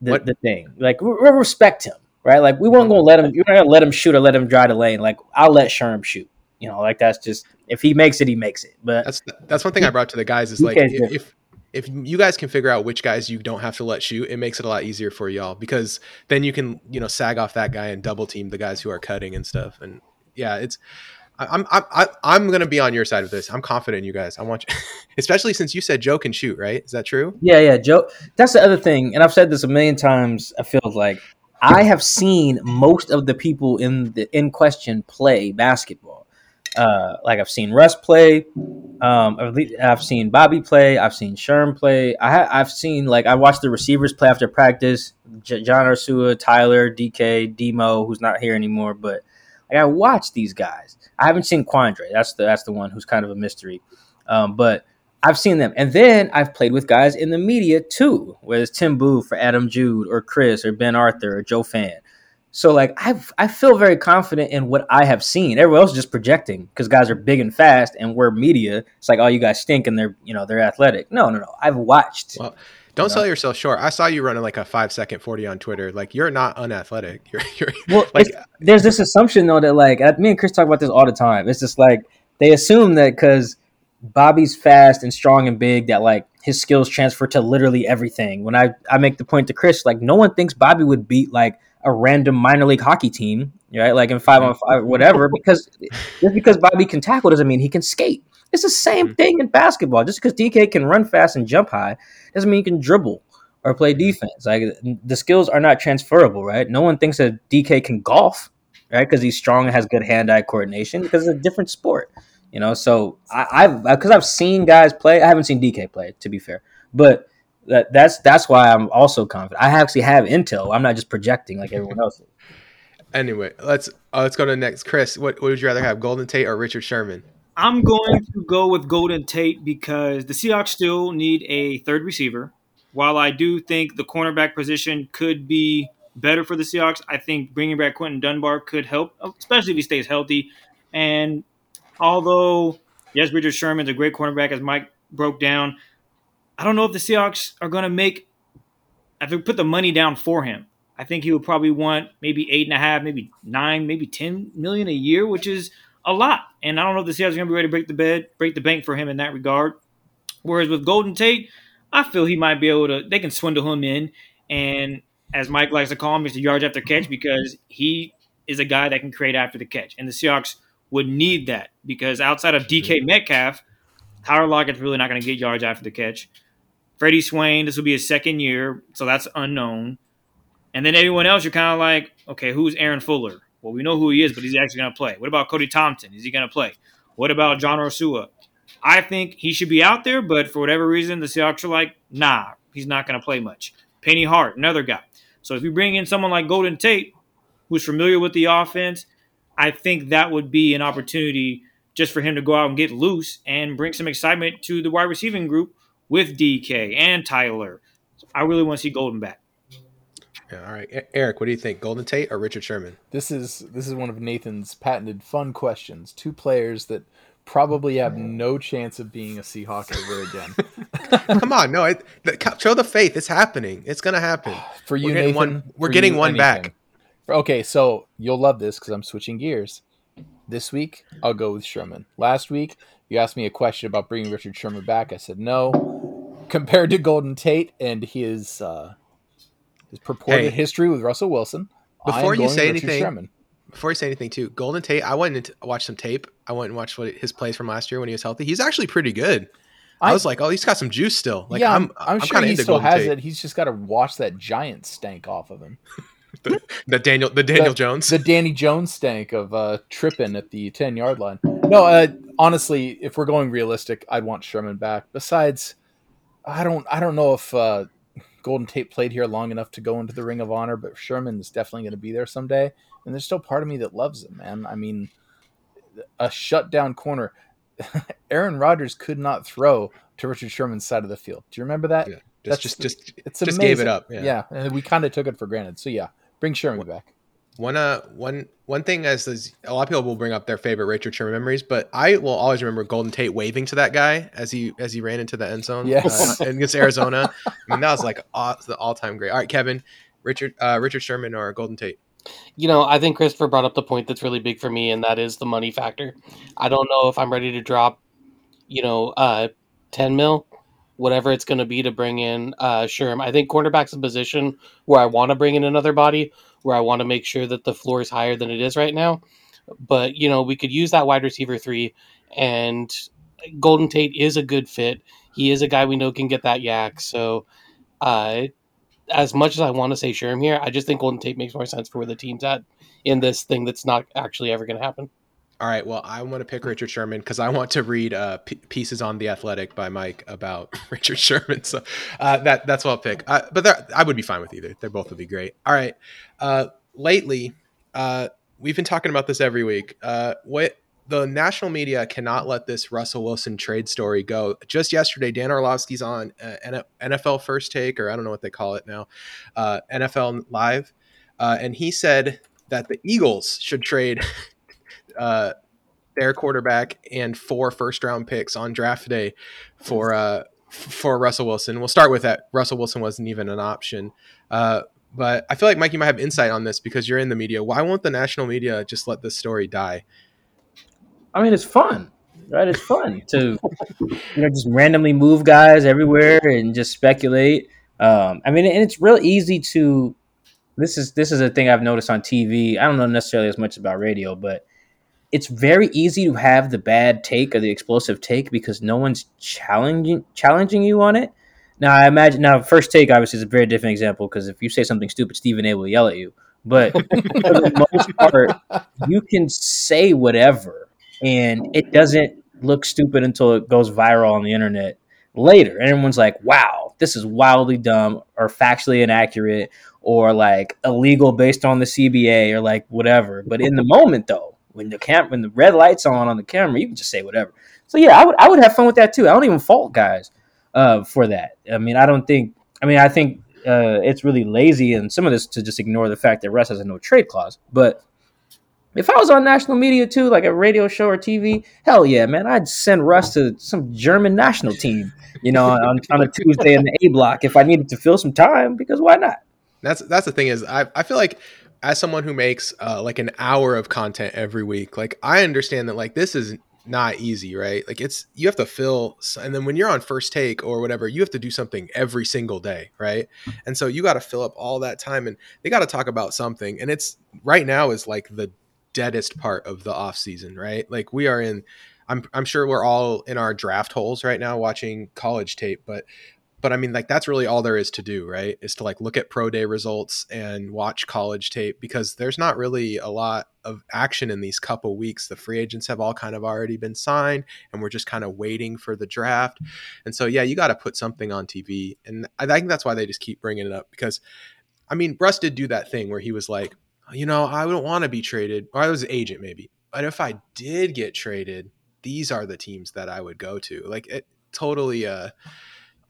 Speaker 5: the,
Speaker 1: What-
Speaker 5: the thing. Like we, we respect him, right? Like we won't gonna let him. You're not gonna let him shoot or let him drive the lane. Like I'll let Sherm shoot. You know, like that's just if he makes it, he makes it. But
Speaker 1: That's that's one thing I brought to the guys is like if, if if you guys can figure out which guys you don't have to let shoot, it makes it a lot easier for y'all because then you can you know sag off that guy and double team the guys who are cutting and stuff. And yeah, it's I'm I'm I'm gonna be on your side of this. I'm confident in you guys. I want you, *laughs* especially since you said Joe can shoot, right? Is that true?
Speaker 5: Yeah, yeah, Joe. That's the other thing, and I've said this a million times. I feel like I have seen most of the people in the in question play basketball. Uh, like I've seen Russ play. Um, I've seen Bobby play. I've seen Sherm play. I ha- I've seen like I watched the receivers play after practice. J- John Ursua, Tyler, DK, Demo, who's not here anymore, but like, I watched these guys. I haven't seen Quandre. That's the that's the one who's kind of a mystery. Um, but I've seen them, and then I've played with guys in the media too, whether it's Tim Boo for Adam Jude or Chris or Ben Arthur or Joe Fann. So like I I feel very confident in what I have seen. Everyone else is just projecting because guys are big and fast, and we're media. It's like oh you guys stink and they're you know they're athletic. No no no. I've watched.
Speaker 1: Well, don't
Speaker 5: You know?
Speaker 1: sell yourself short. I saw you running like a five second forty on Twitter. Like you're not unathletic. *laughs* You're you're
Speaker 5: Well,
Speaker 1: like
Speaker 5: there's this assumption though that like me and Chris talk about this all the time. It's just like they assume that because Bobby's fast and strong and big that like his skills transfer to literally everything. When I I make the point to Chris, like no one thinks Bobby would beat like a random minor league hockey team, right? Like in five on five, mm-hmm. whatever. Because just because Bobby can tackle doesn't mean he can skate. It's the same mm-hmm. thing in basketball. Just because DK can run fast and jump high doesn't mean he can dribble or play mm-hmm. defense. Like the skills are not transferable, right? No one thinks that DK can golf, right? Because he's strong and has good hand-eye coordination. Because it's a different sport, you know. So I, I've because I've seen guys play. I haven't seen DK play, to be fair, but that, that's that's why I'm also confident. I actually have intel. I'm not just projecting like everyone else. Is. *laughs*
Speaker 1: anyway. Let's uh, let's go to the next. Chris, what, what would you rather have, Golden Tate or Richard Sherman?
Speaker 4: I'm going to go with Golden Tate because the Seahawks still need a third receiver. While I do think the cornerback position could be better for the Seahawks, I think bringing back Quinton Dunbar could help, especially if he stays healthy. And although, yes, Richard Sherman's a great cornerback, as Mike broke down, I don't know if the Seahawks are going to make, if they put the money down for him. I think he would probably want maybe eight and a half, maybe nine, maybe ten million a year, which is a lot. And I don't know if the Seahawks are going to be ready to break the bed, break the bank for him in that regard. Whereas with Golden Tate, I feel he might be able to. They can swindle him in, and as Mike likes to call him, it's Mr. Yards after catch because he is a guy that can create after the catch, and the Seahawks would need that because outside of DK Metcalf, Tyler Lockett's really not going to get yards after the catch. Freddie Swain, this will be his second year, so that's unknown. And then everyone else, you're kind of like, okay, who's Aaron Fuller? Well, we know who he is, but he's actually going to play. What about Cody Thompson? Is he going to play? What about John Ursua? I think he should be out there, but for whatever reason, the Seahawks are like, nah, he's not going to play much. Penny Hart, another guy. So if you bring in someone like Golden Tate, who's familiar with the offense, I think that would be an opportunity just for him to go out and get loose and bring some excitement to the wide receiving group with DK and Tyler. I really want to see Golden back.
Speaker 1: Yeah, all right, Eric, what do you think, Golden Tate or Richard Sherman?
Speaker 3: This is this is one of Nathan's patented fun questions. Two players that probably have no chance of being a Seahawk ever again. *laughs*
Speaker 1: Come on, no, it, the, show the faith. It's happening. It's gonna happen. *sighs*
Speaker 3: For you,
Speaker 1: We're getting
Speaker 3: Nathan,
Speaker 1: one- we're getting
Speaker 3: you,
Speaker 1: one back.
Speaker 3: Okay, so you'll love this because I'm switching gears. This week, I'll go with Sherman. Last week, you asked me a question about bringing Richard Sherman back. I said no. Compared to Golden Tate and his uh, his purported
Speaker 1: Hey.
Speaker 3: history with Russell Wilson,
Speaker 1: Before you say
Speaker 3: Richard
Speaker 1: anything,
Speaker 3: Sherman.
Speaker 1: Before you say anything, too, Golden Tate. I went and watched some tape. I went and watched what his plays from last year when he was healthy. He's actually pretty good. I,
Speaker 3: I-
Speaker 1: was like, oh, he's got some juice still. Like,
Speaker 3: yeah,
Speaker 1: I'm,
Speaker 3: I'm,
Speaker 1: I'm,
Speaker 3: sure
Speaker 1: kind of
Speaker 3: he still
Speaker 1: Golden
Speaker 3: has
Speaker 1: Tate.
Speaker 3: it. He's just got to wash that giant stank off of him.
Speaker 1: The Daniel, the Daniel
Speaker 3: The-
Speaker 1: Jones.
Speaker 3: the Danny Jones stank of uh, tripping at the 10 yard line. No, uh, honestly, if we're going realistic, I'd want Sherman back. Besides, I don't I don't know if uh, Golden Tate played here long enough to go into the Ring of Honor, but Sherman is definitely going to be there someday. And there's still part of me that loves him, man. I mean, a shutdown corner. *laughs* Aaron Rodgers could not throw to Richard Sherman's side of the field. Do you remember that?
Speaker 1: Yeah,
Speaker 3: that's-
Speaker 1: just, just, just,
Speaker 3: It's
Speaker 1: just
Speaker 3: amazing.
Speaker 1: gave it up.
Speaker 3: Yeah, and we kind of took it for granted. So yeah, bring Sherman back.
Speaker 1: One uh one one thing as is, a lot of people will bring up their favorite Richard Sherman memories, but I will always remember Golden Tate waving to that guy as he as he ran into the end zone
Speaker 3: Yes.
Speaker 1: uh, against Arizona. I mean that was like aw- the all time great. All right, Kevin, Richard uh, Richard Sherman or Golden Tate?
Speaker 2: You know, I think Christopher brought up the point that's really big for me, and that is the money factor. I don't know if I'm ready to drop, you know, uh, 10 mil, whatever it's going to be to bring in uh, Sherm. I think cornerback's a position where I want to bring in another body, where I want to make sure that the floor is higher than it is right now. But, you know, we could use that wide receiver three, and Golden Tate is a good fit. He is a guy we know can get that yak. So, uh, as much as I want to say Sherm here, I just think Golden Tate makes more sense for where the team's at in this thing that's not actually ever going to happen.
Speaker 1: All right. Well, I want to pick Richard Sherman because I want to read uh, p- pieces on the Athletic by Mike about *laughs* Richard Sherman. So uh, that that's what I'll pick. Uh, but I would be fine with either. They both would be great. All right. Uh, lately, uh, we've been talking about this every week. Uh, what the national media cannot let this Russell Wilson trade story go. Just yesterday, Dan Orlovsky's on NFL First Take, or I don't know what they call it now, NFL Live, and he said that the Eagles should trade *laughs* uh, their quarterback and four first round picks on draft day for uh, for Russell Wilson. We'll start with that. Russell Wilson wasn't even an option. Uh, but I feel like Mike, you might have insight on this because you're in the media. Why won't the national media just let this story die?
Speaker 5: I mean, it's fun, right? It's fun *laughs* to you know just randomly move guys everywhere and just speculate. Um, I mean, and it's real easy to. This is this is a thing I've noticed on TV. I don't know necessarily as much about radio, but it's very easy to have the bad take or the explosive take because no one's challenging challenging you on it. Now I imagine now first take obviously is a very different example because if you say something stupid, Stephen A will yell at you. But *laughs* for the most part, you can say whatever and it doesn't look stupid until it goes viral on the internet later. And everyone's like, wow, this is wildly dumb or factually inaccurate or like illegal based on the CBA or like whatever. But in the moment though, when the cam when the red lights on on the camera, you can just say whatever. So yeah, I would I would have fun with that too. I don't even fault guys uh, for that. I mean, I don't think. I mean, I think uh, it's really lazy and some of this to just ignore the fact that Russ has a no trade clause. But if I was on national media too, like a radio show or TV, hell yeah, man, I'd send Russ to some German national team, you know, on, on a Tuesday in the A block if I needed to fill some time because why not?
Speaker 1: That's that's the thing is I I feel like as someone who makes uh, like an hour of content every week, like I understand that like this is not easy, right? Like it's you have to fill, and then when you're on first take or whatever, you have to do something every single day, right? And so you got to fill up all that time, and they got to talk about something. And it's right now is like the deadest part of the off season, right? Like we are in. I'm I'm sure we're all in our draft holes right now watching college tape, but but I mean, like that's really all there is to do, right? Is to like look at pro day results and watch college tape because there's not really a lot of action in these couple weeks. The free agents have all kind of already been signed, and we're just kind of waiting for the draft. And so, yeah, you got to put something on TV, and I think that's why they just keep bringing it up because, I mean, Russ did do that thing where he was like, you know, I don't want to be traded, or I was an agent maybe, but if I did get traded, these are the teams that I would go to. Like it totally. uh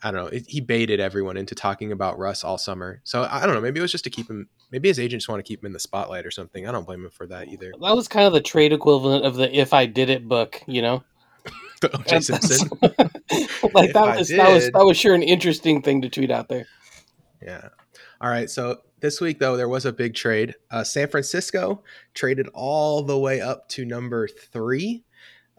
Speaker 1: I don't know. It, he baited everyone into talking about Russ all summer. So I don't know. Maybe it was just to keep him. Maybe his agents want to keep him in the spotlight or something. I don't blame him for that either.
Speaker 2: That was kind of the trade equivalent of the "If I Did It" book, you know. *laughs*
Speaker 1: O.J. Simpson. *laughs*
Speaker 2: like that was that was that was sure an interesting thing to tweet out there.
Speaker 1: Yeah. All right. So this week though, there was a big trade. Uh, San Francisco traded all the way up to number three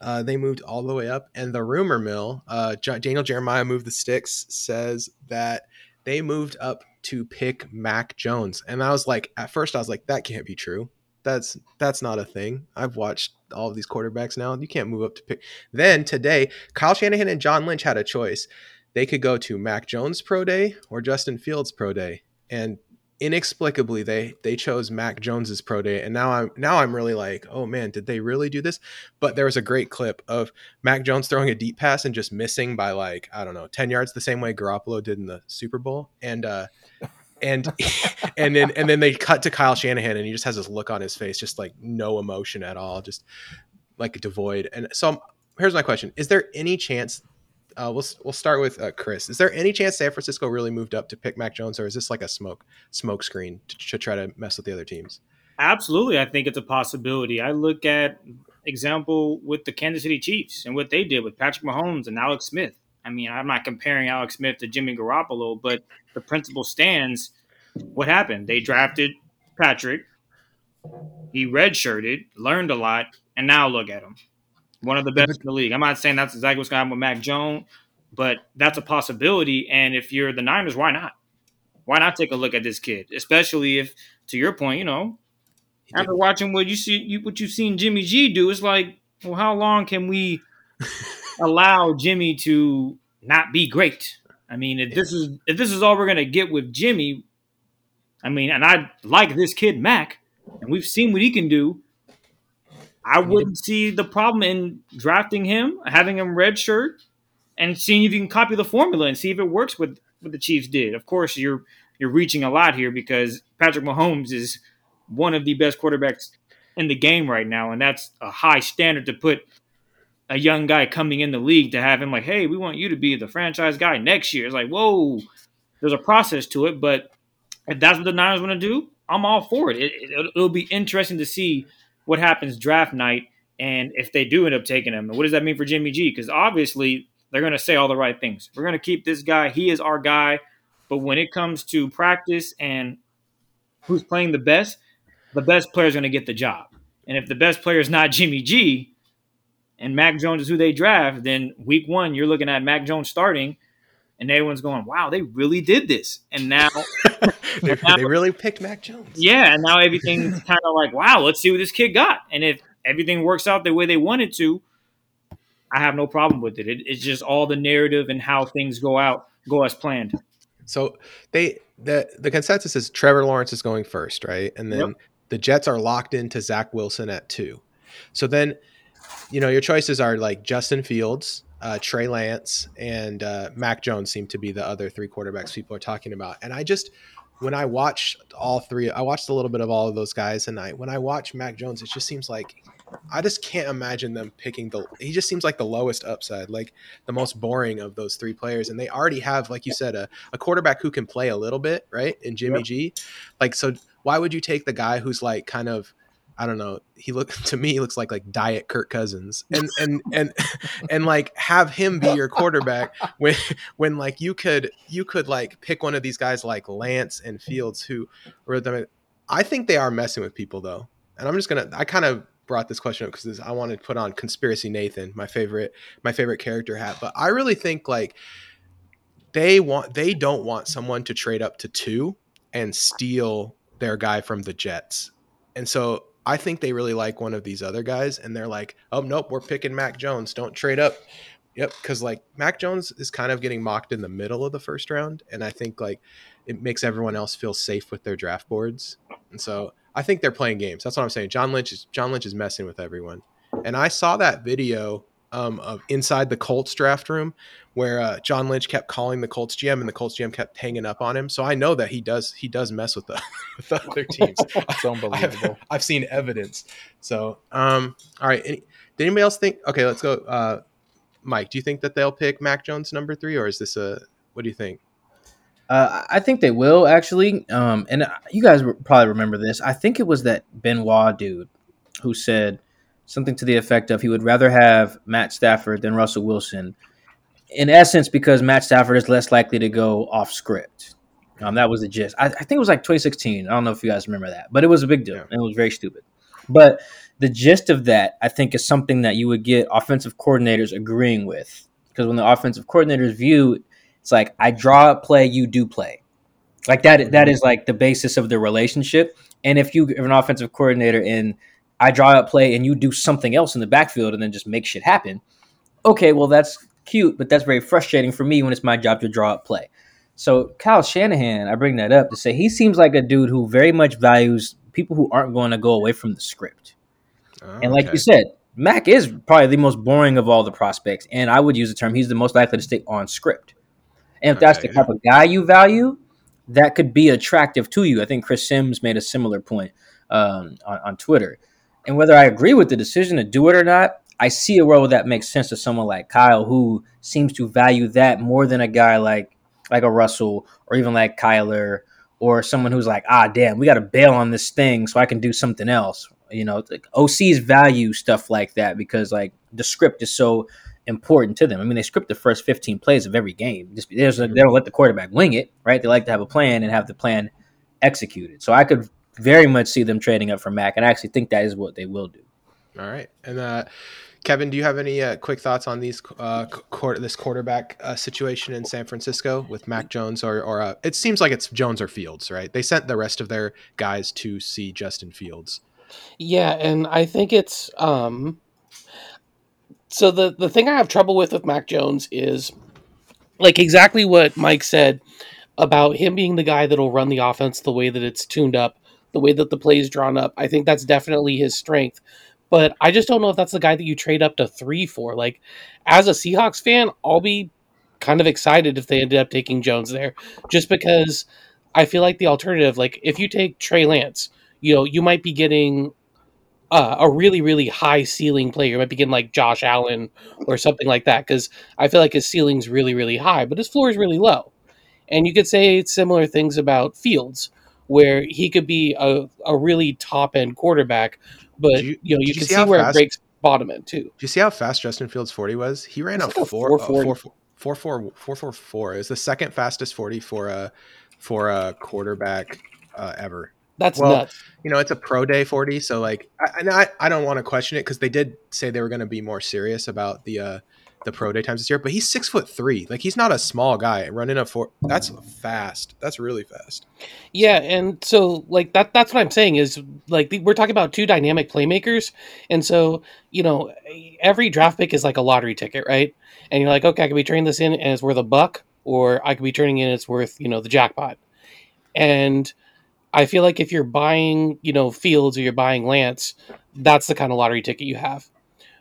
Speaker 1: uh, they moved all the way up, and the rumor mill, uh, J- Daniel Jeremiah moved the sticks, says that they moved up to pick Mac Jones, and I was like, at first I was like, that can't be true. That's that's not a thing. I've watched all of these quarterbacks now. You can't move up to pick. Then today, Kyle Shanahan and John Lynch had a choice. They could go to Mac Jones pro day or Justin Fields pro day, and inexplicably they they chose Mac Jones's pro day and now I'm now I'm really like oh man did they really do this? But there was a great clip of Mac Jones throwing a deep pass and just missing by like I don't know 10 yards the same way Garoppolo did in the Super Bowl and uh and *laughs* and then and then they cut to Kyle Shanahan and he just has this look on his face just like no emotion at all just like devoid. And so here's my question. Is there any chance uh, we'll we'll start with uh, Chris. Is there any chance San Francisco really moved up to pick Mac Jones, or is this like a smoke smoke screen to, to try to mess with the other teams?
Speaker 4: Absolutely, I think it's a possibility. I look at example with the Kansas City Chiefs and what they did with Patrick Mahomes and Alex Smith. I mean, I'm not comparing Alex Smith to Jimmy Garoppolo, but the principle stands. What happened? They drafted Patrick. He redshirted, learned a lot, and now look at him one of the best in the league. I'm not saying that's exactly what's going to happen with Mac Jones, but that's a possibility. And if you're the Niners, why not? Why not take a look at this kid? Especially if, to your point, you know, after watching what you see, you, what you've seen Jimmy G do, it's like, well, how long can we *laughs* allow Jimmy to not be great? I mean, if this is if this is all we're gonna get with Jimmy, I mean, and I like this kid Mac, and we've seen what he can do. I wouldn't see the problem in drafting him, having him redshirt, and seeing if you can copy the formula and see if it works with what the Chiefs did. Of course, you're you're reaching a lot here because Patrick Mahomes is one of the best quarterbacks in the game right now, and that's a high standard to put a young guy coming in the league to have him like, hey, we want you to be the franchise guy next year. It's like, whoa, there's a process to it, but if that's what the Niners want to do, I'm all for it. it, it it'll be interesting to see what happens draft night and if they do end up taking him. And what does that mean for Jimmy G? Because obviously they're going to say all the right things. We're going to keep this guy. He is our guy. But when it comes to practice and who's playing the best, the best player is going to get the job. And if the best player is not *laughs* Jimmy G and Mac Jones is who they draft, then week one, you're looking at Mac Jones starting and everyone's going, wow, they really did this. And now, *laughs*
Speaker 1: they,
Speaker 4: now
Speaker 1: they really picked Mac Jones.
Speaker 4: yeah, and now everything's *laughs* kind of like, wow, let's see what this kid got. And if everything works out the way they want it to, I have no problem with it. it. It's just all the narrative and how things go out go as planned.
Speaker 1: So they the the consensus is Trevor Lawrence is going first, right? And then
Speaker 4: Yep.
Speaker 1: the Jets are locked into Zach Wilson at two. So then, you know, your choices are like Justin Fields, uh, Trey Lance, and uh, Mac Jones seem to be the other three quarterbacks people are talking about. And I just when I watched all three, I watched a little bit of all of those guys, and I when I watch Mac Jones, it just seems like I just can't imagine them picking the. He just seems like the lowest upside, like the most boring of those three players, and they already have, like you said, a, a quarterback who can play a little bit, right? In Jimmy
Speaker 4: Yep.
Speaker 1: G, like so. Why would you take the guy who's like kind of I don't know. He look *laughs* to me he looks like like diet Kirk Cousins, *laughs* and and and and like have him be your quarterback *laughs* when when like you could you could like pick one of these guys like Lance and Fields who were the. I think they are messing with people though, and I'm just gonna. I kind of brought this question up because I wanted to put on conspiracy Nathan, my favorite my favorite character hat, but I really think like they want they don't want someone to trade up to two and steal their guy from the Jets. And so I think they really like one of these other guys, and they're like, "Oh nope, we're picking Mac Jones. Don't trade up." Yep, because like Mac Jones is kind of getting mocked in the middle of the first round, and I think like it makes everyone else feel safe with their draft boards, and so I think they're playing games. That's what I'm saying. John Lynch is John Lynch is messing with everyone, and I saw that video um, of inside the Colts draft room where uh, John Lynch kept calling the Colts GM, and the Colts GM kept hanging up on him. So I know that he does he does mess with the *laughs* with the other *laughs* teams.
Speaker 3: It's *laughs* unbelievable.
Speaker 1: I've, I've seen evidence. So, um, all right. Any, did anybody else think? Okay, let's go. Uh, Mike, do you think that they'll pick Mac Jones number three, or is this a? What do you think?
Speaker 5: Uh, I think they will actually. Um, and you guys probably remember this. I think it was that Benoit dude who said something to the effect of he would rather have Matt Stafford than Russell Wilson. In essence, because Matt Stafford is less likely to go off script. Um, that was the gist. I, I think it was like 2016. I don't know if you guys remember that, but it was a big deal
Speaker 1: Yeah.
Speaker 5: and it was very stupid. But the gist of that, I think, is something that you would get offensive coordinators agreeing with. Because when the offensive coordinators view, it's like I draw a play, you do play. Like that. That is like the basis of the relationship. And if you are an offensive coordinator and I draw up play and you do something else in the backfield and then just make shit happen, okay, well that's cute, but that's very frustrating for me when it's my job to draw up play. So Kyle Shanahan, I bring that up to say he seems like a dude who very much values people who aren't going to go away from the script. And like
Speaker 1: Okay.
Speaker 5: you said, Mac is probably the most boring of all the prospects, and I would use the term he's the most likely to stay on script. And if that's the
Speaker 1: Okay.
Speaker 5: type of guy you value, that could be attractive to you. I think Chris Sims made a similar point um, on, on Twitter. And whether I agree with the decision to do it or not, I see a world that makes sense to someone like Kyle, who seems to value that more than a guy like like a Russell or even like Kyler or someone who's like, ah, damn, we got to bail on this thing so I can do something else. You know, like OCs value stuff like that because like the script is so important to them. I mean, they script the first 15 plays of every game. Just they don't let the quarterback wing it, right? They like to have a plan and have the plan executed. So I could very much see them trading up for Mac, and I actually think that is what they will do.
Speaker 1: All right. And uh, Kevin, do you have any uh, quick thoughts on these uh, quarter, this quarterback uh, situation in San Francisco with Mac Jones or or uh, it seems like it's Jones or Fields, right? They sent the rest of their guys to see Justin Fields.
Speaker 2: Yeah, and I think it's um so the the thing I have trouble with with Mac Jones is like exactly what Mike said about him being the guy that'll run the offense the way that it's tuned up, the way that the play is drawn up. I think that's definitely his strength. but I just don't know if that's the guy that you trade up to three for. Like, as a Seahawks fan, I'll be kind of excited if they ended up taking Jones there, just because I feel like the alternative, like if you take Trey Lance, you know, you might be getting uh, a really, really high ceiling player. You might be getting like Josh Allen or something like that, because I feel like his ceiling's really, really high, but his floor is really low. And you could say similar things about Fields, where he could be a, a really top end quarterback, but
Speaker 1: you-
Speaker 2: you, know you can
Speaker 1: see
Speaker 2: see, where
Speaker 1: fast-
Speaker 2: it breaks bottom end too.
Speaker 1: Do you see how fast Justin Fields 40 was? He ran a
Speaker 2: It's like a
Speaker 1: 4 uh,
Speaker 2: 440.
Speaker 1: 4 4 4 4 4 4. It was the second fastest 40 for a for a quarterback uh, ever.
Speaker 2: That's
Speaker 1: Well,
Speaker 2: nuts.
Speaker 1: You know, it's a pro day 40, so like I and I, I don't want to question it because they did say they were going to be more serious about the uh the pro day times this year, but he's six foot three. Like he's not a small guy running a four. That's fast. That's really fast.
Speaker 2: Yeah, and so like that that's what I'm saying is like we're talking about two dynamic playmakers, and so you know every draft pick is like a lottery ticket, right? And you're like, okay, I could be turning this in and it's worth a buck, or I could be turning in it's worth you know the jackpot. And I feel like if you're buying you know Fields or you're buying Lance, that's the kind of lottery ticket you have.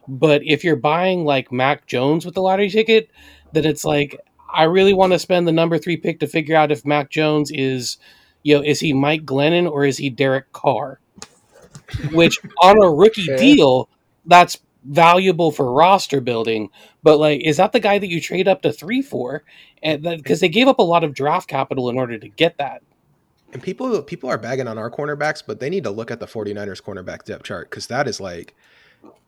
Speaker 2: But if you're buying like Mac Jones with the lottery ticket, then it's like I really want to spend the number three pick to figure out if Mac Jones is you know, is he Mike Glennon or is he Derek Carr? Which on a rookie deal, that's valuable for roster building. But like, is that the guy that you trade up to three for? And because they gave up a lot of draft capital in order to get that.
Speaker 1: And people people are bagging on our cornerbacks, but they need to look at the 49ers cornerback depth chart because that is like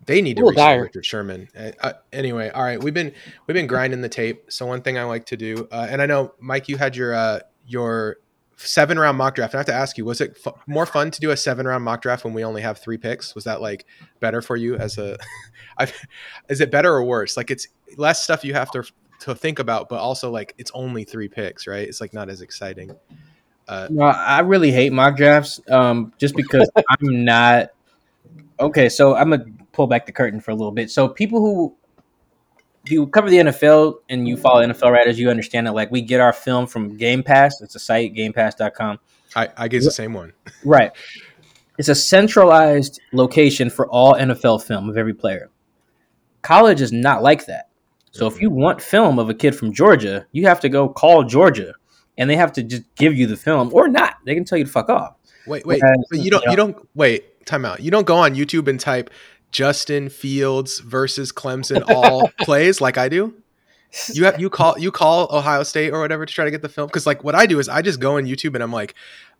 Speaker 1: they need to reach
Speaker 2: dire.
Speaker 1: Richard Sherman. Uh, uh, anyway, all right, we've been we've been grinding the tape. So one thing I like to do, uh, and I know Mike, you had your uh, your seven round mock draft. And I have to ask you, was it fu- more fun to do a seven round mock draft when we only have three picks? Was that like better for you as a? *laughs* I've, is it better or worse? Like it's less stuff you have to to think about, but also like it's only three picks, right? It's like not as exciting. Uh,
Speaker 5: No, I really hate mock drafts. Um, just because *laughs* I'm not okay. So I'm gonna pull back the curtain for a little bit. So people who you cover the NFL and you follow NFL writers, you understand that like we get our film from Game Pass. It's a site, GamePass.com.
Speaker 1: I, I guess the same one. *laughs*
Speaker 5: Right. It's a centralized location for all NFL film of every player. College is not like that. So if you want film of a kid from Georgia, you have to go call Georgia, and they have to just give you the film or not. They can tell you to fuck off.
Speaker 1: Wait, wait,
Speaker 5: Whereas,
Speaker 1: you don't
Speaker 5: you know-
Speaker 1: you don't wait, time out. You don't go on YouTube and type Justin Fields versus Clemson all *laughs* plays like I do. You have you call you call Ohio State or whatever to try to get the film because like what I do is I just go on YouTube and I'm like,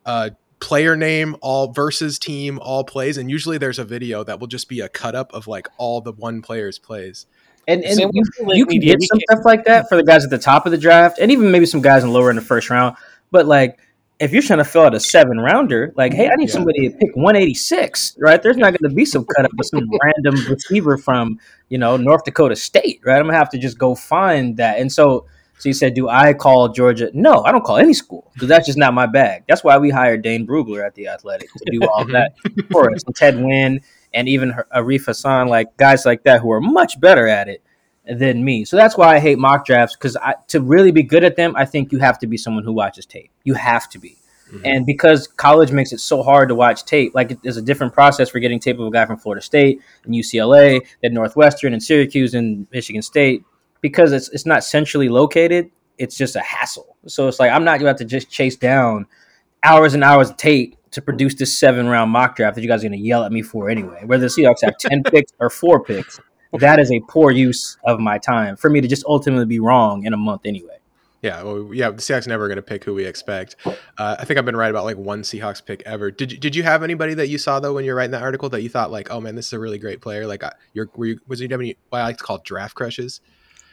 Speaker 1: uh, player name all versus team all plays and usually there's a video that will just be a cut up of like all the one player's plays.
Speaker 5: And, and
Speaker 2: Same
Speaker 5: you, you can get some stuff like that for the guys at the top of the draft, and even maybe some guys in lower in the first round. But like, if you're trying to fill out a seven rounder, like, hey, I need
Speaker 1: Yeah.
Speaker 5: somebody to pick 186, right? There's not going to be some cut up with some *laughs* random receiver from you know North Dakota State, right? I'm gonna have to just go find that. And so, so you said, do I call Georgia? No, I don't call any school because that's just not my bag. That's why we hired Dane Brugler at the Athletic to do all that *laughs* for us. And Ted Nguyen and even Arif Hassan, like guys like that who are much better at it than me. So that's why I hate mock drafts because I, to really be good at them, I think you have to be someone who watches tape. You have to be.
Speaker 1: Mhm.
Speaker 5: And because college makes it so hard to watch tape, like it- there's a different process for getting tape of a guy from Florida State and UCLA, then Northwestern and Syracuse and Michigan State, because it's it's not centrally located. It's just a hassle. So it's like I'm not about have to just chase down hours and hours of tape to produce this seven round mock draft that you guys are going to yell at me for anyway. Whether the Seahawks have ten *laughs* picks or four picks, that is a poor use of my time for me to just ultimately be wrong in a month anyway.
Speaker 1: Yeah, well, yeah. The Seahawks never going to pick who we expect. Uh, I think I've been right about like one Seahawks pick ever. Did you, did you have anybody that you saw though when you're writing that article that you thought like, oh man, this is a really great player? Like, uh, you're were you was you any what I like to call draft crushes?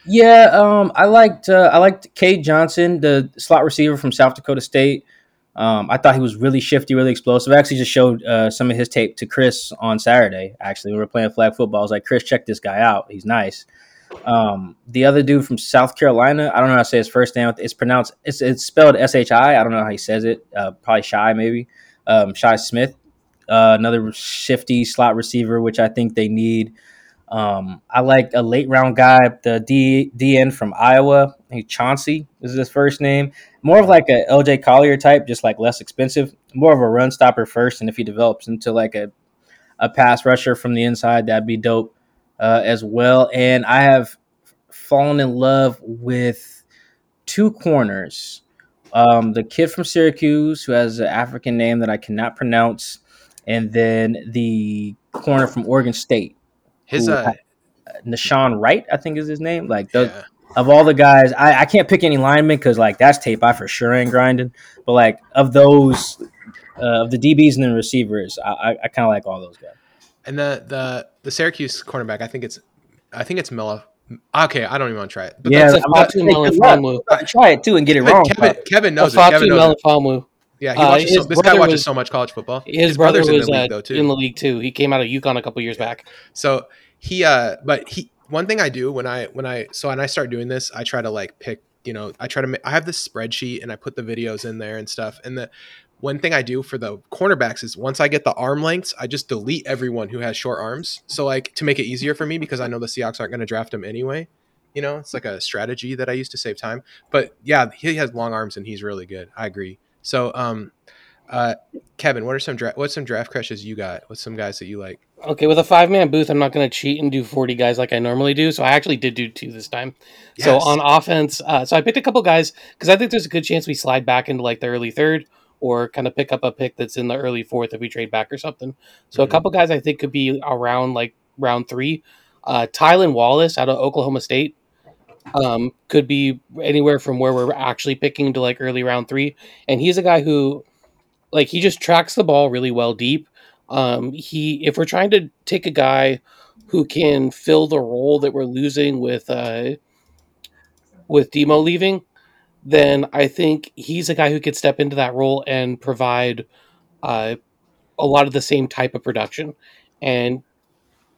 Speaker 5: Yeah, um, I liked uh, I liked Cade Johnson, the slot receiver from South Dakota State. Um, I thought he was really shifty, really explosive. I actually just showed uh, some of his tape to Chris on Saturday. Actually, we were playing flag football. I was like, Chris, check this guy out. He's nice. Um, the other dude from South Carolina, I don't know how to say his first name. It's pronounced it's it's spelled S H I. I don't know how he says it. Uh, probably Shy maybe. Um, Shy Smith, uh, another shifty slot receiver, which I think they need. Um, I like a late round guy, the D DN from Iowa. Think Chauncey is his first name. More of like a LJ Collier type, just like less expensive. More of a run stopper first, and if he develops into like a, a pass rusher from the inside, that'd be dope uh, as well. And I have fallen in love with two corners. Um, the kid from Syracuse who has an African name that I cannot pronounce, and then the corner from Oregon State,
Speaker 1: His
Speaker 5: Who
Speaker 1: uh,
Speaker 5: Nahshon Wright, I think is his name. Like those,
Speaker 1: yeah.
Speaker 5: Of all the guys, I, I can't pick any linemen because like that's tape I for sure ain't grinding. But like of those, uh, of the DBs and the receivers, I, I, I kind of like all those guys.
Speaker 1: and the the the Syracuse cornerback, I think it's I think it's Mela. Okay, I don't even want to try it. But
Speaker 5: Yeah,
Speaker 2: That's a
Speaker 5: I'm about to
Speaker 2: Fatu
Speaker 5: say good luck.
Speaker 2: Melifonwu.
Speaker 5: I try it too and get it wrong.
Speaker 1: Kevin, Kevin knows it.
Speaker 2: Ifeatu
Speaker 1: Kevin knows Yeah, he
Speaker 2: Uh,
Speaker 1: watches.
Speaker 2: his
Speaker 1: So, this guy watches
Speaker 2: was-
Speaker 1: so much college football.
Speaker 2: His,
Speaker 1: brother's
Speaker 2: brother
Speaker 1: in
Speaker 2: was
Speaker 1: the league,
Speaker 2: uh,
Speaker 1: though, too.
Speaker 2: in the league too. He came out of UConn a couple years back.
Speaker 1: So he uh but he one thing I do when I when I so when I start doing this, I try to like pick, you know, I try to ma- I have this spreadsheet and I put the videos in there and stuff. And the one thing I do for the cornerbacks is once I get the arm lengths, I just delete everyone who has short arms. So like to make it easier for me because I know the Seahawks aren't going to draft him anyway. You know, it's like a strategy that I use to save time. But yeah, he has long arms and he's really good. I agree. So um uh Kevin, what are some draft what's some draft crushes you got? What's some guys that you like?
Speaker 2: Okay, with a five man booth, I'm not going to cheat and do 40 guys like I normally do. So I actually did do two this time. So on offense, uh, so I picked a couple guys because I think there's a good chance we slide back into like the early third or kind of pick up a pick that's in the early fourth if we trade back or something. So
Speaker 1: Mhm.
Speaker 2: a couple guys I think could be around like round three. Uh, Tylan Wallace out of Oklahoma State um, could be anywhere from where we're actually picking to like early round three. And he's a guy who, like, he just tracks the ball really well deep. Um, he, if we're trying to take a guy who can fill the role that we're losing with, uh, with Demo leaving, then I think he's a guy who could step into that role and provide uh, a lot of the same type of production. And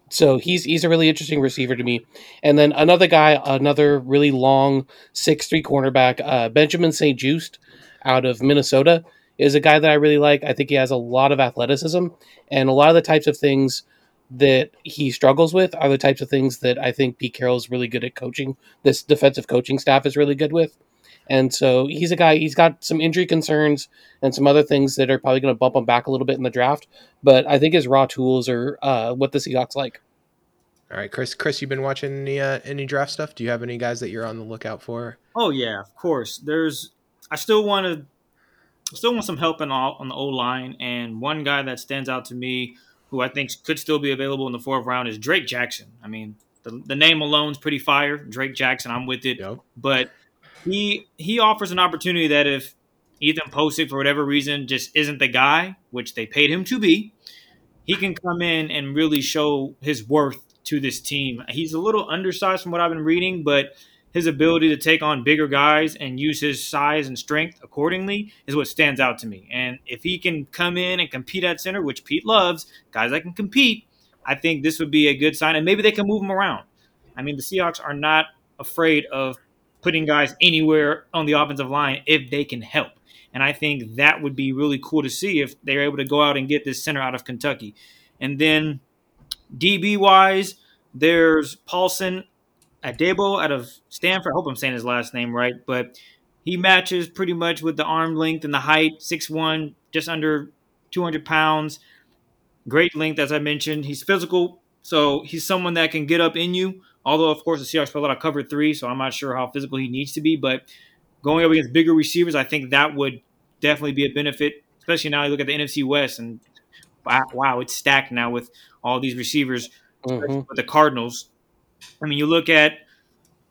Speaker 2: so he's he's a really interesting receiver to me. And then another guy, another really long six three cornerback, uh, Benjamin St-Juste out of Minnesota, is a guy that I really like. I think he has a lot of athleticism and a lot of the types of things that he struggles with are the types of things that I think Pete Carroll is really good at coaching. This defensive coaching staff is really good with. And so he's a guy, he's got some injury concerns and some other things that are probably going to bump him back a little bit in the draft. But I think his raw tools are uh, what the Seahawks like.
Speaker 1: All right, Chris. Chris, you've been watching any uh, any draft stuff? Do you have any guys that you're on the lookout for?
Speaker 4: Oh yeah, of course. There's I still want to still want some help on, all, on the O line, and one guy that stands out to me, who I think could still be available in the fourth round, is Drake Jackson. I mean, the, the name alone's pretty fire. Drake Jackson, I'm with it,
Speaker 1: Yep.
Speaker 4: but he he offers an opportunity that if Ethan Pocic for whatever reason just isn't the guy, which they paid him to be, he can come in and really show his worth to this team. He's a little undersized from what I've been reading, but his ability to take on bigger guys and use his size and strength accordingly is what stands out to me. And if he can come in and compete at center, which Pete loves, guys that can compete, I think this would be a good sign. And maybe they can move him around. I mean, the Seahawks are not afraid of putting guys anywhere on the offensive line if they can help. And I think that would be really cool to see if they're able to go out and get this center out of Kentucky. And then DB wise, there's Paulson Adebo out of Stanford. I hope I'm saying his last name right, but he matches pretty much with the arm length and the height, 6'1, just under 200 pounds. Great length, as I mentioned. He's physical, so he's someone that can get up in you. Although, of course, the Seahawks play a lot of cover three, so I'm not sure how physical he needs to be. But going up against bigger receivers, I think that would definitely be a benefit, especially now you look at the NFC West and wow, wow it's stacked now with all these receivers
Speaker 2: Mhm.
Speaker 4: with the Cardinals. I mean, you look at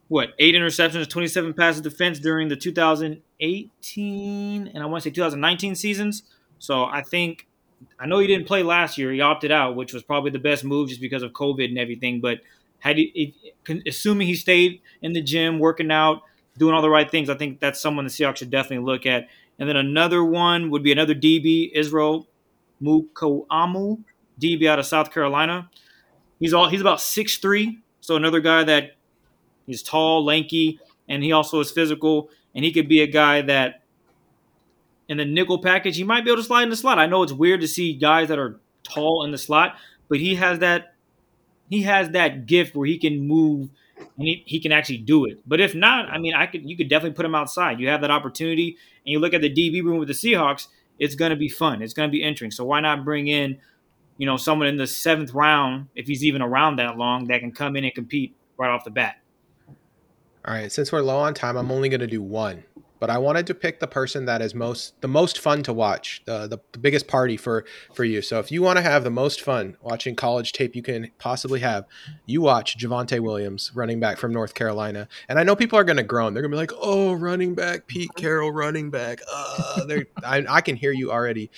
Speaker 4: what eight interceptions, twenty-seven passes defense during the 2018 and I want to say 2019 seasons. So I think I know he didn't play last year; he opted out, which was probably the best move just because of COVID and everything. But had he, assuming he stayed in the gym, working out, doing all the right things, I think that's someone the Seahawks should definitely look at. And then another one would be another DB, Israel Mukuamu, DB out of South Carolina. He's all he's about six three, so another guy that he's tall, lanky, and he also is physical, and he could be a guy that in the nickel package he might be able to slide in the slot. I know it's weird to see guys that are tall in the slot, but he has that he has that gift where he can move and he, he can actually do it. But if not, I mean, I could you could definitely put him outside. You have that opportunity, and you look at the DB room with the Seahawks. It's going to be fun. It's going to be interesting. So why not bring in you know, someone in the seventh round, if he's even around that long, that can come in and compete right off the bat.
Speaker 1: All right, since we're low on time, I'm only going to do one. But I wanted to pick the person that is most the most fun to watch, the, the, the biggest party for for you. So if you want to have the most fun watching college tape you can possibly have, you watch Javonte Williams, running back from North Carolina. And I know people are going to groan. They're going to be like, "Oh, running back, Pete Carroll, running back." Uh, *laughs* I, I can hear you already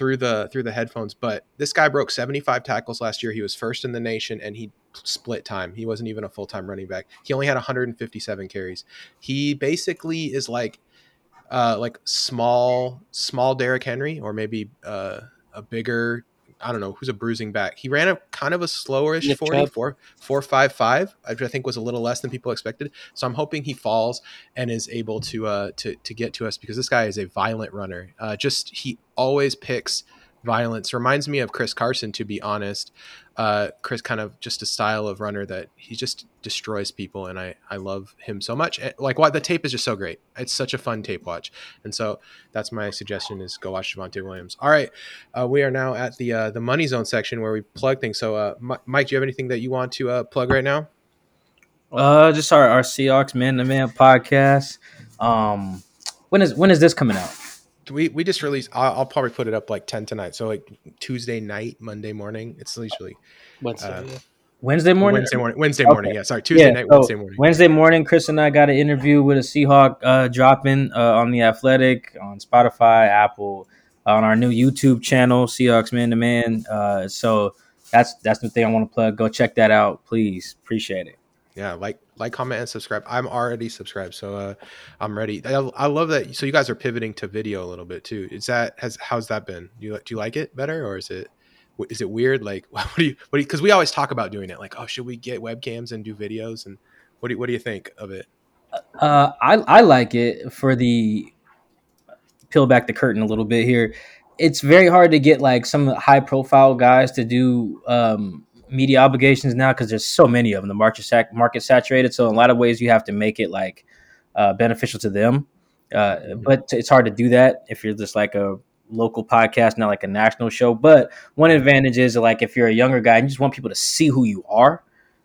Speaker 1: through the through the headphones. But this guy broke 75 tackles last year. He was first in the nation, and he split time. He wasn't even a full time running back. He only had 157 carries. He basically is like uh, like small small Derrick Henry, or maybe uh, a bigger I don't know who's a bruising back. He ran a kind of a slowerish Nick 40, four, four, five, five, which I think was a little less than people expected. So I'm hoping he falls and is able to uh, to to get to us because this guy is a violent runner. Uh, just he always picks violence. Reminds me of Chris Carson, to be honest. Uh, Chris kind of just a style of runner that he just destroys people, and I I love him so much. Like what the tape is just so great. It's such a fun tape watch, and so that's my suggestion is go watch Javonte Williams. All right, uh, we are now at the uh, the money zone section where we plug things. So, uh, Mike, do you have anything that you want to uh, plug right now?
Speaker 5: Uh, just our our Seahawks man to man podcast. Um, when is when is this coming out?
Speaker 1: We we just released. I'll, I'll, probably put it up like ten tonight. So like Tuesday night, Monday morning. It's usually
Speaker 2: Wednesday. Uh,
Speaker 5: Wednesday morning.
Speaker 1: Wednesday morning. Wednesday okay. morning. Yeah, sorry. Tuesday yeah, night. So Wednesday morning.
Speaker 5: Wednesday morning. Chris and I got an interview with a Seahawk uh, dropping uh, on the Athletic, on Spotify, Apple, on our new YouTube channel, Seahawks Man to Man. Uh, so that's that's the thing I want to plug. Go check that out, please. Appreciate it.
Speaker 1: Yeah, like like, comment, and subscribe. I'm already subscribed, so uh, I'm ready. I, I, love that. So you guys are pivoting to video a little bit too. Is that has how's that been? Do you do you like it better, or is it is it weird? Like, *laughs* what do you what do? Because we always talk about doing it. Like, oh, should we get webcams and do videos? And what do you, what do you think of it?
Speaker 5: Uh, I I like it for the peel back the curtain a little bit here. It's very hard to get like some high profile guys to do um, media obligations now because there's so many of them. The market sac- market saturated, so in a lot of ways you have to make it like uh, beneficial to them. Uh, but it's hard to do that if you're just like a local podcast, not like a national show. But one advantage is like if you're a younger guy and you just want people to see who you are,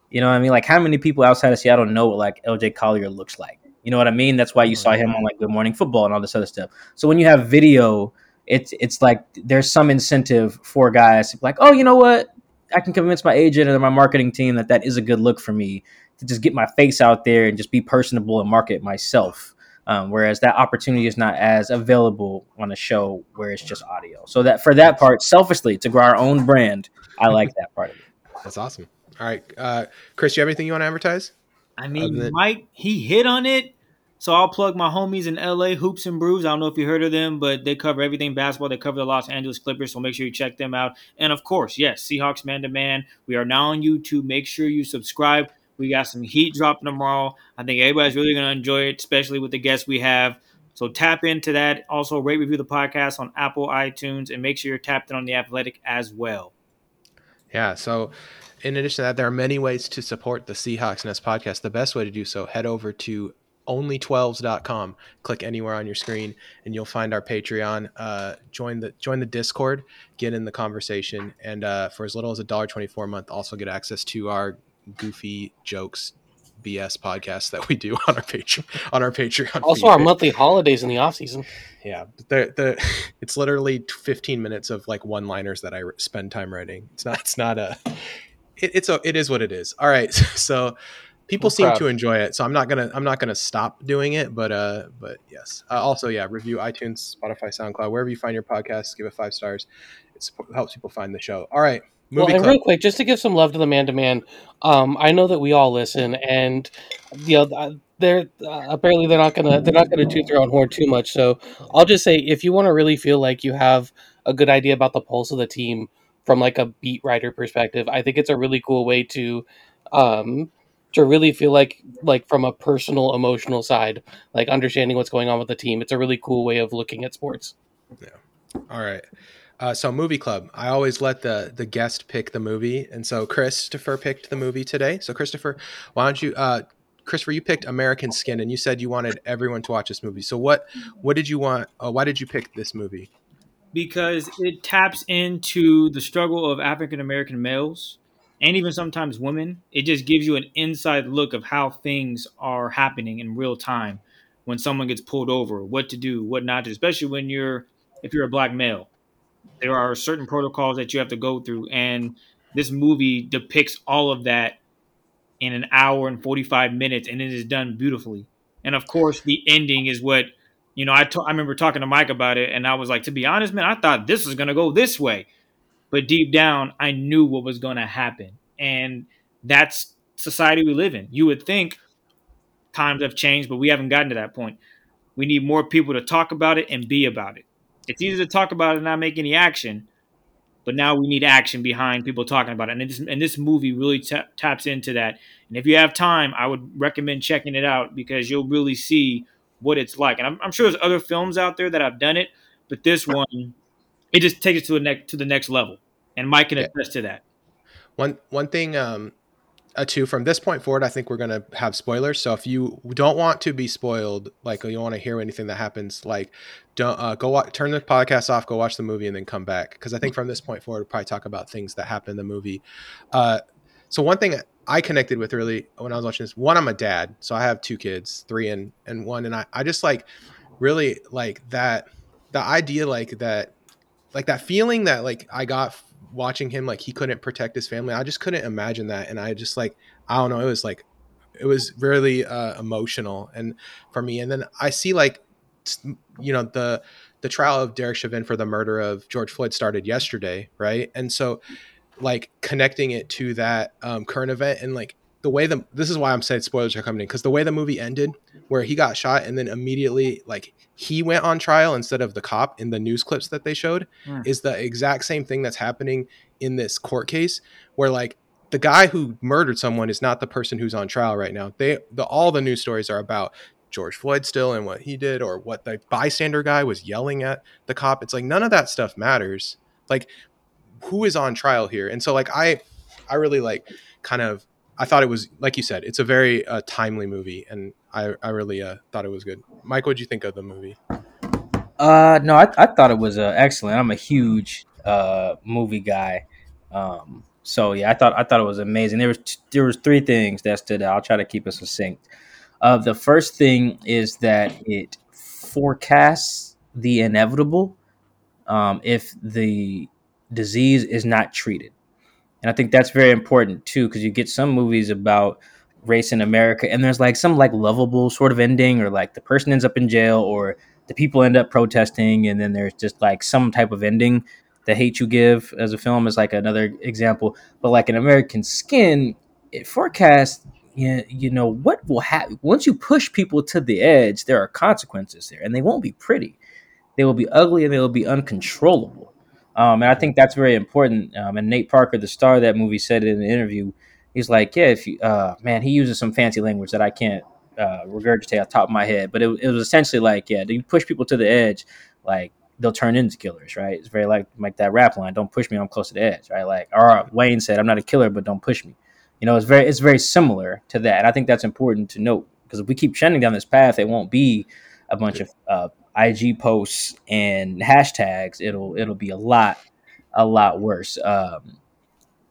Speaker 5: you know what I mean? Like how many people outside of Seattle know what like LJ Collier looks like? You know what I mean? That's why you saw him on like Good Morning Football and all this other stuff. So when you have video, it's it's like there's some incentive for guys to be like, oh, you know what? I can convince my agent and my marketing team that that is a good look for me to just get my face out there and just be personable and market myself. Um, whereas that opportunity is not as available on a show where it's just audio. So that for that part, selfishly to grow our own brand, I like that part of it.
Speaker 1: That's awesome. All right, uh, Chris, you have anything you want to advertise?
Speaker 4: I mean, Mike, he hit on it so I'll plug my homies in LA, Hoops and Brews. I don't know if you heard of them, but they cover everything basketball. They cover the Los Angeles Clippers, so make sure you check them out. And of course, yes, Seahawks Man to Man. We are now on YouTube. Make sure you subscribe. We got some heat dropping tomorrow. I think everybody's really going to enjoy it, especially with the guests we have. So tap into that. Also, rate review the podcast on Apple, iTunes, and make sure you're tapped in on the Athletic as well.
Speaker 1: Yeah. So in addition to that, there are many ways to support the Seahawks Nest podcast. The best way to do so, head over to only12s.com. Click anywhere on your screen and you'll find our Patreon. Uh, join the join the Discord, get in the conversation, and uh, for as little as a dollar twenty four a month, also get access to our goofy jokes BS podcast that we do *laughs* on our Patreon on our Patreon.
Speaker 2: Also, feed. our monthly holidays in the off season.
Speaker 1: Yeah, the the *laughs* it's literally 15 minutes of like one liners that I spend time writing. It's not it's not a it, it's a it is what it is. All right, *laughs* so people seem proud. to enjoy it so i'm not gonna i'm not gonna stop doing it but uh but yes uh, also yeah review itunes spotify soundcloud wherever you find your podcast give it five stars it helps people find the show all right
Speaker 2: well, and real quick, just to give some love to the man to man, um, I know that we all listen, and you know they're uh, apparently they're not gonna they're not gonna toot their own horn too much. So I'll just say, if you want to really feel like you have a good idea about the pulse of the team from like a beat writer perspective, I think it's a really cool way to um, to really feel like like from a personal emotional side like understanding what's going on with the team. It's a really cool way of looking at sports.
Speaker 1: Yeah. All right. Uh, so movie club. I always let the the guest pick the movie. And so christopher picked the movie today. So christopher why don't you uh, christopher you picked american skin and you said you wanted everyone to watch this movie. So what what did you want uh, why did you pick this movie?
Speaker 4: Because it taps into the struggle of African American males and even sometimes women. It just gives you an inside look of how things are happening in real time when someone gets pulled over, what to do, what not to, especially when you're if you're a black male. There are certain protocols that you have to go through and this movie depicts all of that in an hour and 45 minutes and it is done beautifully. And of course, the ending is what you know, I, I remember talking to Mike about it, and I was like, to be honest, man, I thought this was going to go this way. But deep down, I knew what was going to happen. And that's society we live in. You would think times have changed, but we haven't gotten to that point. We need more people to talk about it and be about it. It's easy to talk about it and not make any action, but now we need action behind people talking about it. And this, and this movie really t- taps into that. And if you have time, I would recommend checking it out because you'll really see what it's like. And I'm, I'm sure there's other films out there that have done it, but this one, it just takes it to the next to the next level. And Mike can
Speaker 1: Yeah.
Speaker 4: attest to that.
Speaker 1: One one thing, um, uh, two from this point forward, I think we're gonna have spoilers. So if you don't want to be spoiled, like you don't want to hear anything that happens, like don't uh, go watch, turn the podcast off, go watch the movie, and then come back. Because I think from this point forward, we'll probably talk about things that happen in the movie. Uh, so one thing I connected with really when I was watching this, one, I'm a dad, so I have two kids, three and and one, and I I just like really like that the idea like that like that feeling that like I got watching him like he couldn't protect his family. I just couldn't imagine that, and I just like I don't know. It was like it was really uh, emotional and for me. And then I see like you know the the trial of Derek Chauvin for the murder of George Floyd started yesterday, right? And so like connecting it to that um, current event and like the way the this is why I'm saying spoilers are coming in because the way the movie ended, where he got shot and then immediately like he went on trial instead of the cop in the news clips that they showed,
Speaker 4: Hmm.
Speaker 1: is the exact same thing that's happening in this court case where like the guy who murdered someone is not the person who's on trial right now. They the all the news stories are about George Floyd still and what he did or what the bystander guy was yelling at the cop. It's like none of that stuff matters. Like who is on trial here? And so like I I really like kind of I thought it was like you said, it's a very uh, timely movie and I I really uh, thought it was good. Mike, what'd you think of the movie?
Speaker 5: Uh, no, I, I thought it was uh, excellent. I'm a huge uh movie guy, um. So yeah, I thought I thought it was amazing. There was t- there was three things that stood out. I'll try to keep it succinct. Uh, the first thing is that it forecasts the inevitable um, if the disease is not treated, and I think that's very important too because you get some movies about race in America, and there's like some like lovable sort of ending, or like the person ends up in jail, or the people end up protesting, and then there's just like some type of ending. The hate you give as a film is like another example, but like an American Skin, it forecasts you, you know what will happen once you push people to the edge. There are consequences there, and they won't be pretty. They will be ugly and they will be uncontrollable. Um, and I think that's very important. Um, and Nate Parker, the star of that movie, said it in an interview, he's like, "Yeah, if you, uh, man, he uses some fancy language that I can't uh, regurgitate off the top of my head, but it, it was essentially like, yeah, you push people to the edge, like they'll turn into killers, right? It's very like like that rap line, "Don't push me, I'm close to the edge," right? Like, or Wayne said, "I'm not a killer, but don't push me." You know, it's very it's very similar to that, and I think that's important to note because if we keep trending down this path, it won't be a bunch of uh, IG posts and hashtags. It'll it'll be a lot a lot worse. Um,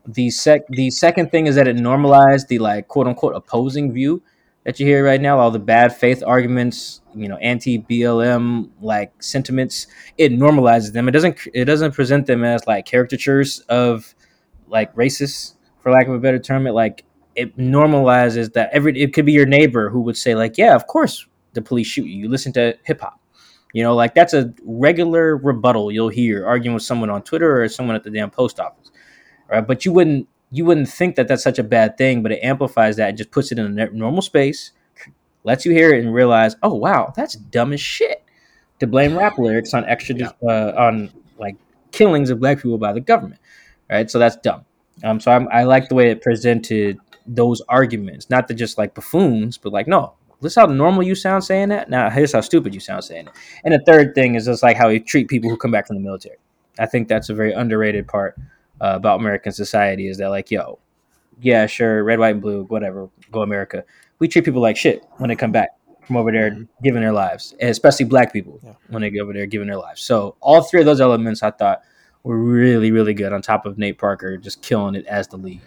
Speaker 5: the sec the second thing is that it normalized the like quote unquote opposing view that you hear right now, all the bad faith arguments, you know, anti BLM like sentiments. It normalizes them. It doesn't it doesn't present them as like caricatures of like racists, for lack of a better term. It like it normalizes that every it could be your neighbor who would say like, yeah, of course the police shoot you. You listen to hip hop. You know, like that's a regular rebuttal you'll hear arguing with someone on Twitter or someone at the damn post office, right? But you wouldn't you wouldn't think that that's such a bad thing, but it amplifies that and just puts it in a normal space, lets you hear it and realize, oh wow, that's dumb as shit. To blame rap lyrics on extra uh, on like killings of black people by the government, right? So that's dumb. Um, so I'm, I like the way it presented those arguments, not to just like buffoons, but like no, this how normal you sound saying that. Now here's how stupid you sound saying it. And the third thing is just like how we treat people who come back from the military. I think that's a very underrated part uh, about American society is that like yo, yeah, sure, red, white, and blue, whatever, go America. We treat people like shit when they come back, from over there
Speaker 1: Mhm.
Speaker 5: giving their lives, and especially black people
Speaker 3: Yeah.
Speaker 5: when they go over there giving their lives. So all three of those elements I thought were really, really good. On top of Nate Parker just killing it as the lead.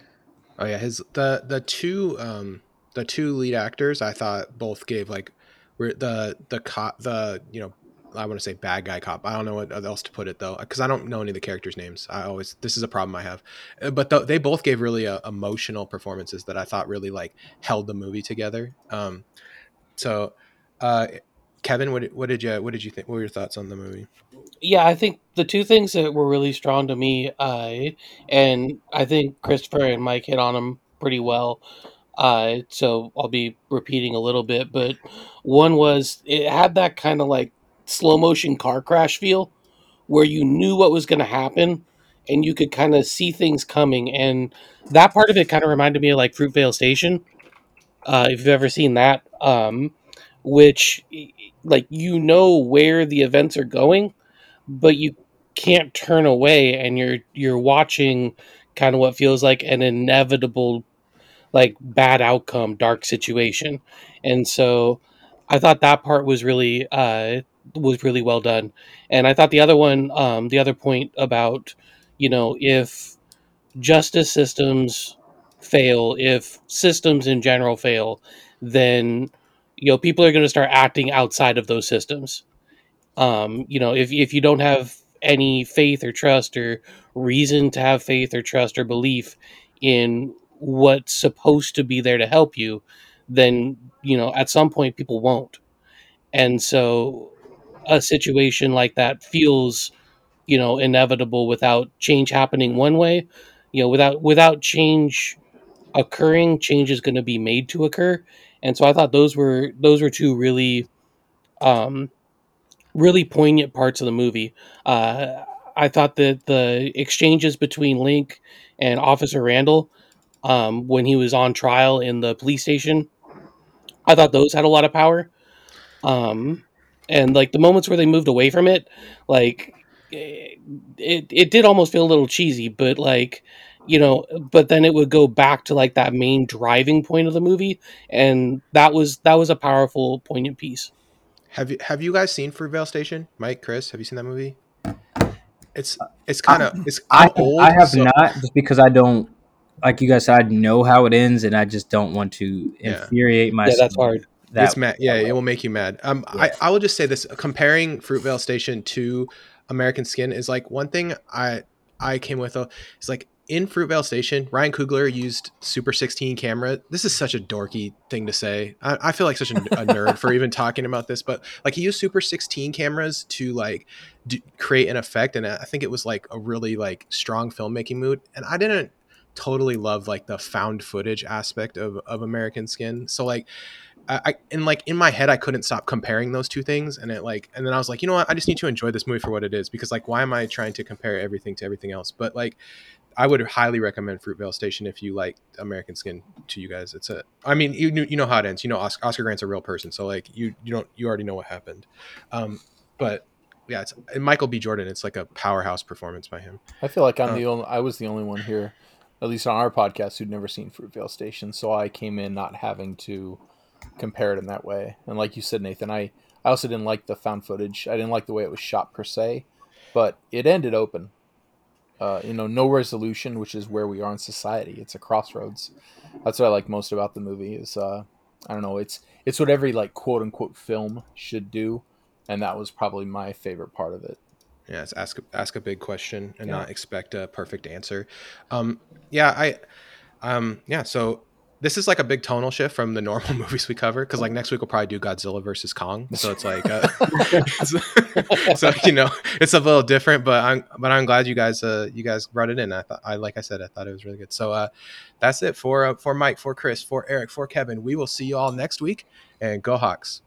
Speaker 1: Oh yeah, his the the two um the two lead actors I thought both gave like the the cop the you know I want to say bad guy cop. I don't know what else to put it though because I don't know any of the characters' names. I always this is a problem I have, Uh, but th- they both gave really uh, emotional performances that I thought really like held the movie together. Um, so, uh, Kevin, what did- what did you what did you think? What were your thoughts on the movie?
Speaker 2: Yeah, I think the two things that were really strong to me, uh, and I think Christopher and Mike hit on them pretty well. Uh, so I'll be repeating a little bit, but one was it had that kind of like slow motion car crash feel where you knew what was going to happen and you could kind of see things coming. And that part of it kind of reminded me of like Fruitvale Station. Uh, if you've ever seen that, um, which like you know where the events are going, but you can't turn away and you're you're watching kind of what feels like an inevitable like bad outcome dark situation. And so i thought that part was really uh was really well done. And i thought the other one um the other point about you know if justice systems fail if systems in general fail then you know people are going to start acting outside of those systems. Um, you know, if if you don't have any faith or trust or reason to have faith or trust or belief in what's supposed to be there to help you, then you know at some point people won't. And so a situation like that feels, you know, inevitable without change happening one way. You know, without without change occurring, change is going to be made to occur. And so I thought those were those were two really um really poignant parts of the movie. Uh, I thought that the exchanges between Link and Officer Randall um, when he was on trial in the police station, I thought those had a lot of power. Um, and like the moments where they moved away from it, like it, it, it did almost feel a little cheesy, but like you know, but then it would go back to like that main driving point of the movie, and that was that was a powerful, poignant piece.
Speaker 1: Have you have you guys seen Fruitvale Station? Mike, Chris, have you seen that movie? It's it's kind of it's
Speaker 5: I
Speaker 1: old.
Speaker 5: I have
Speaker 1: so-
Speaker 5: not just because I don't like you guys said. I know how it ends, and I just don't want to
Speaker 1: Yeah.
Speaker 5: infuriate myself.
Speaker 2: Yeah, that's hard.
Speaker 5: That
Speaker 1: it's mad. Yeah, it will make you mad. Um, I, I will just say this: comparing Fruitvale Station to American Skin is like one thing I I came with. A, is like in Fruitvale Station, Ryan Coogler used Super 16 camera. This is such a dorky thing to say. I, I feel like such a, a nerd for even talking about this, but like he used Super 16 cameras to like do, create an effect, and I think it was like a really like strong filmmaking mood. And I didn't totally love like the found footage aspect of of American Skin. So like I, I and like in my head I couldn't stop comparing those two things and it like and then I was like, you know what, I just need to enjoy this movie for what it is because like why am I trying to compare everything to everything else? But like I would highly recommend Fruitvale Station if you like American Skin to you guys. It's a I mean you you know how it ends. You know Oscar, Oscar Grant's a real person, so like you you don't you already know what happened. Um but yeah, it's Michael B. Jordan. It's like a powerhouse performance by him.
Speaker 3: I feel like I'm
Speaker 1: Uh,
Speaker 3: the only. I was the only one here, at least on our podcast, who'd never seen Fruitvale Station. So I came in not having to compare it in that way. And like you said, Nathan, I I also didn't like the found footage. I didn't like the way it was shot per se, but it ended open. Uh, you know, no resolution, which is where we are in society. It's a crossroads. That's what I like most about the movie. Is uh, I don't know. It's it's what every like quote unquote film should do, and that was probably my favorite part of it.
Speaker 1: Yeah, it's ask ask a big question and
Speaker 3: Yeah.
Speaker 1: not expect a perfect answer. Um, yeah, I, um, yeah. So this is like a big tonal shift from the normal *laughs* movies we cover because like next week we'll probably do Godzilla versus Kong. So it's like, uh, *laughs* so you know, it's a little different. But I'm but I'm glad you guys uh you guys brought it in. I thought I like I said I thought it was really good. So uh, that's it for uh, for Mike, for Chris, for Eric, for Kevin. We will see you all next week and go Hawks.